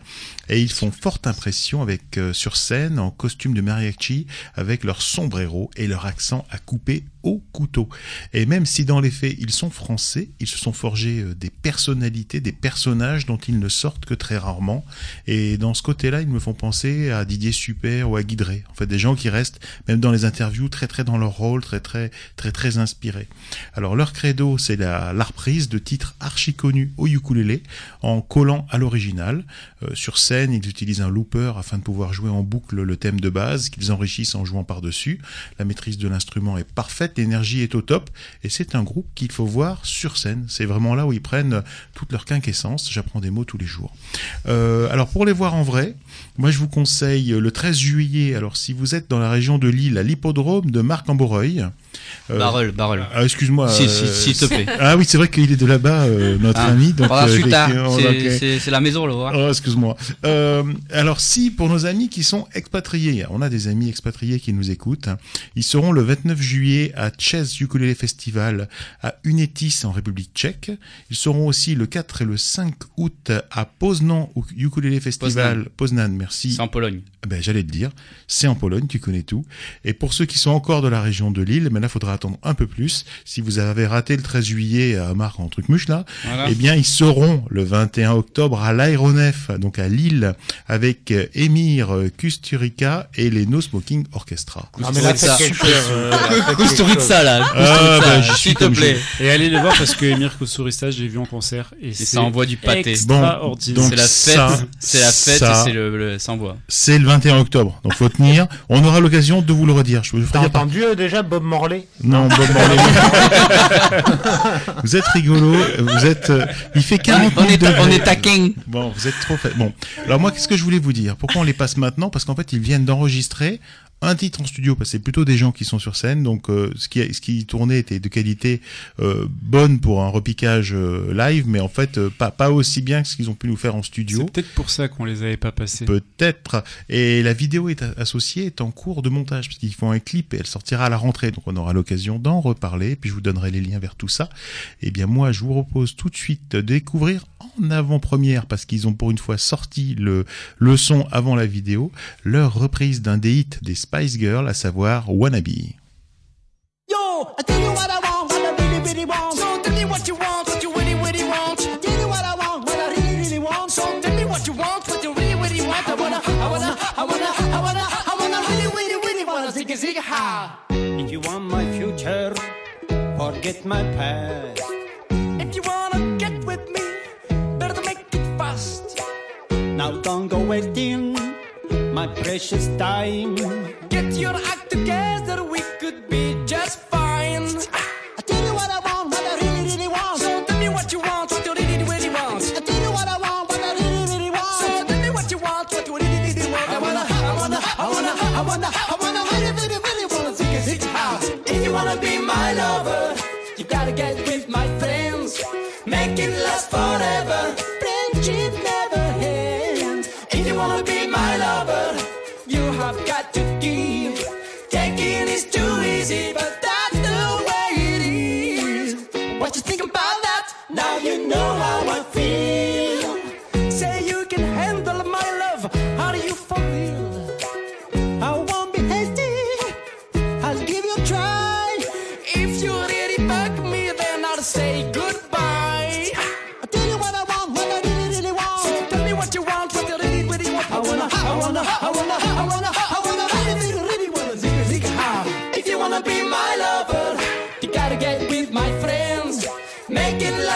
Et ils font forte impression avec euh, sur scène en costume de mariachi, avec leur sombrero et leur accent à couper au couteau. Et même si dans les faits ils sont français, ils se sont forgés euh, des personnalités, des personnages dont ils ne sortent que très rarement. Et dans ce côté-là, ils me font penser à Didier Super ou à Guidré. En fait, des gens qui restent, même dans les interviews, très très dans leur rôle, très très très très inspirés. Alors leur credo, c'est la, reprise de titres archi connus au ukulélé en collant à l'original. Euh, sur scène, ils utilisent un looper afin de pouvoir jouer en boucle le thème de base qu'ils enrichissent en jouant par-dessus. La maîtrise de l'instrument est parfaite, l'énergie est au top et c'est un groupe qu'il faut voir sur scène. C'est vraiment là où ils prennent toute leur quinquessence. J'apprends des mots tous les jours. Euh, alors pour les voir en vrai, moi je vous conseille le 13 juillet. Alors si vous êtes dans la région de Lille, à l'hippodrome de Marc-en-Borreuil. Euh, Barreul, Barreul. ah, excuse-moi. Si, euh, si, s'il te plaît. <laughs> Ah oui, c'est vrai qu'il est de là-bas, euh, notre Ah, ami. Donc, Voilà, euh, effectivement, C'est- la maison, là. voilà. Oh, excuse-moi. Euh, alors si pour nos amis qui sont expatriés, on a des amis expatriés qui nous écoutent, ils seront le 29 juillet à Chess Ukulele Festival à Unetis en République tchèque. Ils seront aussi le 4 et le 5 août à Poznan Ukulele Festival. Poznan, merci. C'est en Pologne. Ben, j'allais te dire, c'est en Pologne, tu connais tout. Et pour ceux qui sont encore de la région de Lille, mais là, faudra attendre un peu plus. Si vous avez raté le 13 juillet à Marc en truc muche là, Voilà. eh bien, ils seront le 21 octobre à l'aéronef, donc à Lille, avec euh, Émir euh, Kusturica et les No Smoking Orchestra. Non, mais là, quelque chose. euh, Kusturica, là. Ah, Kusturica, bah, j'y suis s'il te comme je- plaît. Et allez les voir parce que Emir Kosourista, je l'ai vu en concert et, Et c'est ça envoie du pâté. extraordinaire. donc C'est la ça, fête, c'est la fête ça, et c'est le, le. C'est le 21 octobre, donc faut tenir. <laughs> On aura l'occasion de vous le redire. Je vous T'as par- entendu euh, déjà Bob Morley Non, Bob <laughs> Marley. <laughs> vous êtes rigolo. Vous êtes. euh, il fait 40 On 000 est, on taquin. Bon, vous êtes trop. Bon, alors moi, qu'est-ce que je voulais vous dire? Pourquoi on les passe maintenant? Parce qu'en fait, ils viennent d'enregistrer un titre en studio, parce que c'est plutôt des gens qui sont sur scène, donc euh, ce qui ce qui tournait était de qualité euh, bonne pour un repiquage euh, live, mais en fait euh, pas pas aussi bien que ce qu'ils ont pu nous faire en studio. C'est peut-être pour ça qu'on les avait pas passés. Peut-être. Et la vidéo est associée, est en cours de montage, parce qu'ils font un clip et elle sortira à la rentrée. Donc on aura l'occasion d'en reparler, puis je vous donnerai les liens vers tout ça. Eh bien moi, je vous propose tout de suite de découvrir en avant-première, parce qu'ils ont pour une fois sorti le, le son avant la vidéo, leur reprise d'un des hits des Spice Girls, à savoir Wannabe. Yo, I tell you what I want, what I really, really want. So tell me what you want, what you really, really want. I tell you what I want, what I really, really want. So tell me what you want, what you really, really want. I wanna, I wanna, I wanna, I wanna, I wanna really, really, really wanna zig a zig a ha. If you want my future, forget my past. Now don't go wasting my precious time. Get your act together, we could be just fine. I tell you what I want, what I really, really want. So tell me what you want, what you really, really want. I tell you what I want, what I really, really want. So tell me what you want, what you really, really want. I wanna, I wanna, I wanna, I wanna, I wanna, really, really, really wanna take a hit house. If you wanna be my lover, you gotta get with my friends. Make it last forever.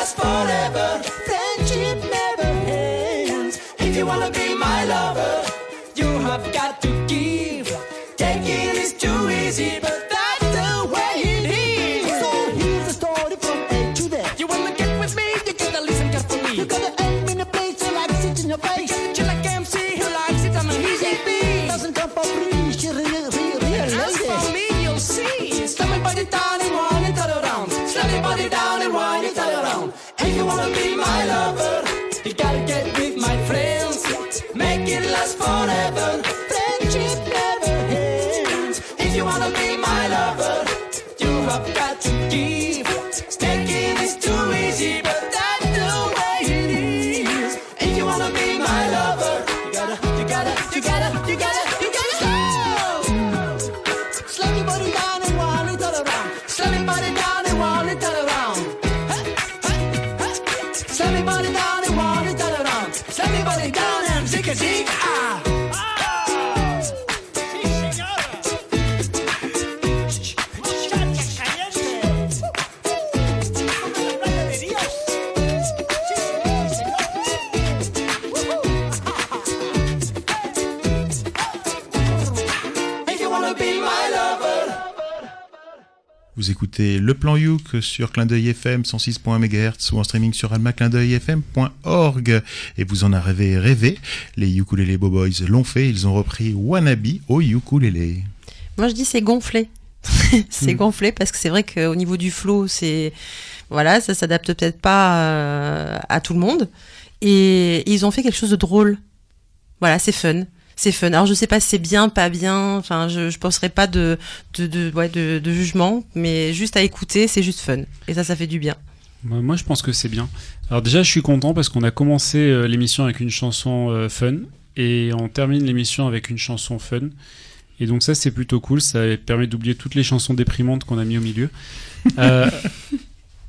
Last forever. Friendship never ends. If you wanna be my lover, you have got to give. Taking is too easy, but écoutez Le Plan Youk sur Clin d'œil FM 106.1 MHz ou en streaming sur almaclindeuilfm.org. Et vous en avez rêvé. Les Ukulele Boboys l'ont fait. Ils ont repris Wannabe au ukulélé. Moi, je dis c'est gonflé. <laughs> c'est Mm. gonflé parce que c'est vrai qu'au niveau du flow, c'est voilà, ça s'adapte peut-être pas euh, à tout le monde. Et ils ont fait quelque chose de drôle. Voilà, c'est fun. C'est fun. Alors je sais pas si c'est bien, pas bien. Enfin, je je penserai pas de de de, ouais, de de jugement, mais juste à écouter, c'est juste fun. Et ça, ça fait du bien. Moi, moi, je pense que c'est bien. Alors déjà, je suis content parce qu'on a commencé euh, l'émission avec une chanson euh, fun et on termine l'émission avec une chanson fun. Et donc ça, c'est plutôt cool. Ça permet d'oublier toutes les chansons déprimantes qu'on a mis au milieu. <laughs> Euh,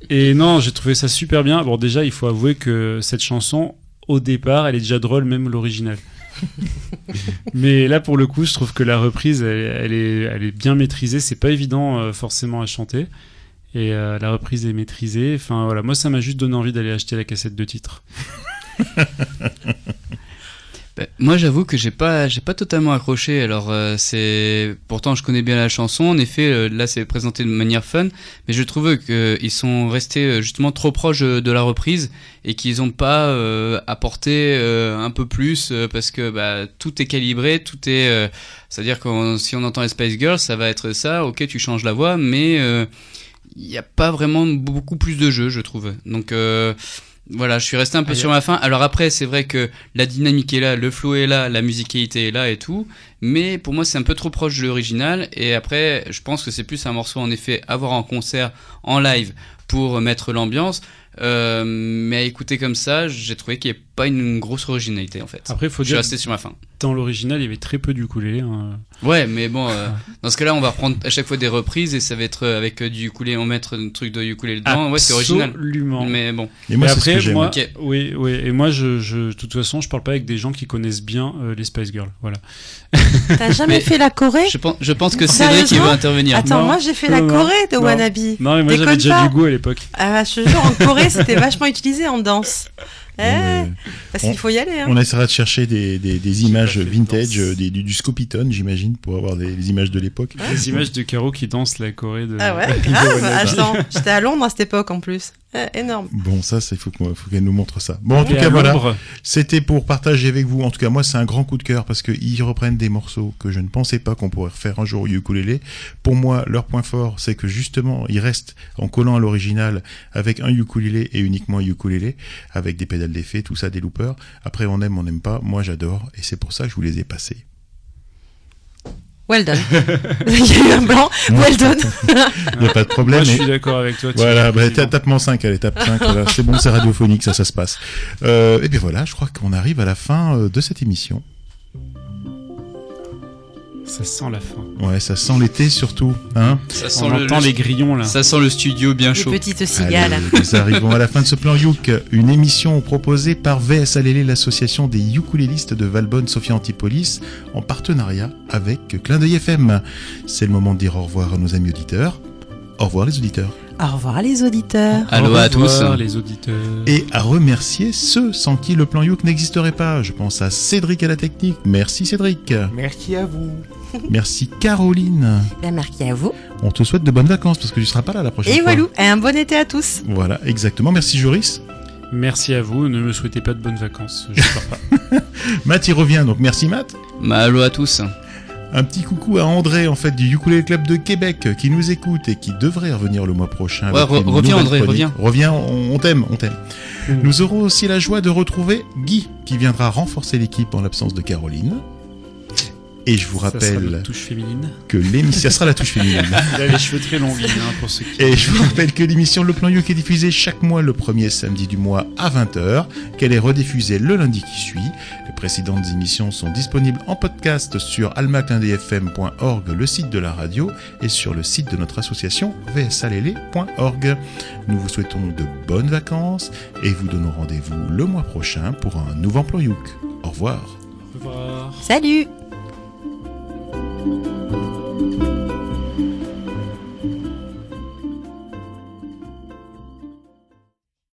et non, j'ai trouvé ça super bien. Bon, déjà, il faut avouer que cette chanson, au départ, elle est déjà drôle, même l'original. <laughs> Mais là, pour le coup, je trouve que la reprise, elle, est, elle est bien maîtrisée. C'est pas évident euh, forcément à chanter. Et euh, la reprise est maîtrisée. Enfin voilà, moi ça m'a juste donné envie d'aller acheter la cassette de titre. <laughs> Ben, moi, j'avoue que j'ai pas, j'ai pas totalement accroché. Alors, euh, c'est, pourtant, je connais bien la chanson. En effet, euh, là, c'est présenté de manière fun, mais je trouve qu'ils sont restés euh, justement trop proches euh, de la reprise et qu'ils ont pas euh, apporté euh, un peu plus euh, parce que bah, tout est calibré, tout est, euh, c'est-à-dire que si on entend les Spice Girls, ça va être ça. Ok, tu changes la voix, mais euh, il n'y a pas vraiment beaucoup plus de jeu, je trouve. Donc euh, voilà, je suis resté un peu Ah, sur ma fin. Alors après, c'est vrai que la dynamique est là, le flow est là, la musicalité est là et tout. Mais pour moi, c'est un peu trop proche de l'original. Et après, je pense que c'est plus un morceau en effet à voir en concert, en live, pour mettre l'ambiance. Euh, mais à écouter comme ça, j'ai trouvé qu'il n'y avait pas une grosse originalité en fait. Après, faut je suis dire- resté sur ma fin. Dans l'original, il y avait très peu d'ukulélé. hein. Ouais, mais bon, euh, dans ce cas-là, on va reprendre à chaque fois des reprises et ça va être euh, avec du ukulélé, on mettre un truc de ukulélé dedans. Ouais, c'est original. Absolument. Mais bon. Et moi, ce après, que moi, Ok. oui, oui. Et moi, je, je, de toute façon, je parle pas avec des gens qui connaissent bien euh, les Spice Girls. Voilà. T'as jamais Mais fait la Corée? Je pense, je pense que Cédric il veut intervenir. Attends, Non, moi j'ai fait la Corée de non. Wannabe. Non, mais moi, j'avais déjà du goût à l'époque. Ah, je te jure, en Corée, c'était vachement utilisé en danse. <laughs> Eh, parce on- qu'il faut y aller. Hein. On essaiera de chercher des, des, des images vintage, des- du, du Scopitone, j'imagine, pour avoir des, des images de l'époque. Les images de Caro qui danse la Corée de. Ah ouais, <laughs> grave. Attends, j'étais à Londres à cette époque en plus. Eh, énorme. Bon, ça, il faut qu'on- faut qu'elle nous montre ça. Bon, en tout cas, voilà. C'était pour partager avec vous. En tout cas, moi, c'est un grand coup de cœur parce qu'ils reprennent des morceaux que je ne pensais pas qu'on pourrait refaire un jour au ukulélé. Pour moi, leur point fort, c'est que justement, ils restent en collant à l'original avec un ukulélé et uniquement un ukulélé, avec des pédales d'effet, tout ça, des loopers. Après, on aime, on n'aime pas. Moi, j'adore et c'est pour ça que je vous les ai passés. Well done. <laughs> Il y a eu un blanc. Well done. Il n'y a pas de <laughs> problème. moi, je suis d'accord avec toi. Voilà, bah, effectivement. tape tape 5, allez, tape 5, voilà, c'est bon, c'est radiophonique, ça, ça se passe. Euh, et bien voilà, je crois qu'on arrive à la fin euh, de cette émission. Ça sent la fin. Ouais, ça sent l'été surtout, hein Ça sent On le, entend le- les grillons là. ça sent le studio bien Les chaud. petites cigales. Allez, nous arrivons à la fin de ce plan Youk, une émission proposée par VS Alélé, l'association des ukulélistes de Valbonne Sophia Antipolis, en partenariat avec Clin d'œil FM. C'est le moment de dire au revoir à nos amis auditeurs. Au revoir les auditeurs. Au revoir les auditeurs. Allô à tous. les auditeurs. Et à remercier ceux sans qui le plan Youk n'existerait pas. Je pense à Cédric à la technique. Merci Cédric. Merci à vous. Merci Caroline. Bien, merci à vous. On te souhaite de bonnes vacances parce que tu seras pas là la prochaine Et fois. voilà, et un bon été à tous. Voilà, exactement. Merci Joris. Merci à vous. Ne me souhaitez pas de bonnes vacances. Je pars pas. <laughs> Matt y revient, donc merci Matt. Bah, allô à tous. Un petit coucou à André en fait du Ukulele Club de Québec qui nous écoute et qui devrait revenir le mois prochain. Ouais, re- reviens, André, chronique. reviens. Reviens, on, t'aime, on t'aime. Mm. Nous aurons aussi la joie de retrouver Guy qui viendra renforcer l'équipe en l'absence de Caroline. Et je vous Ça sera rappelle notre touche féminine. que l'émission, sera la touche féminine. <laughs> Il a les cheveux très longs, hein, pour ceux qui. Et je vous rappelle que l'émission Le Plan Youk est diffusée chaque mois le premier samedi du mois à 20h, qu'elle est rediffusée le lundi qui suit. Les précédentes émissions sont disponibles en podcast sur almaclindfm.org, le site de la radio, et sur le site de notre association vsalélé.org. Nous vous souhaitons de bonnes vacances et vous donnons rendez-vous le mois prochain pour un nouveau Plan Youk. Au revoir. Au revoir. Salut Thank you.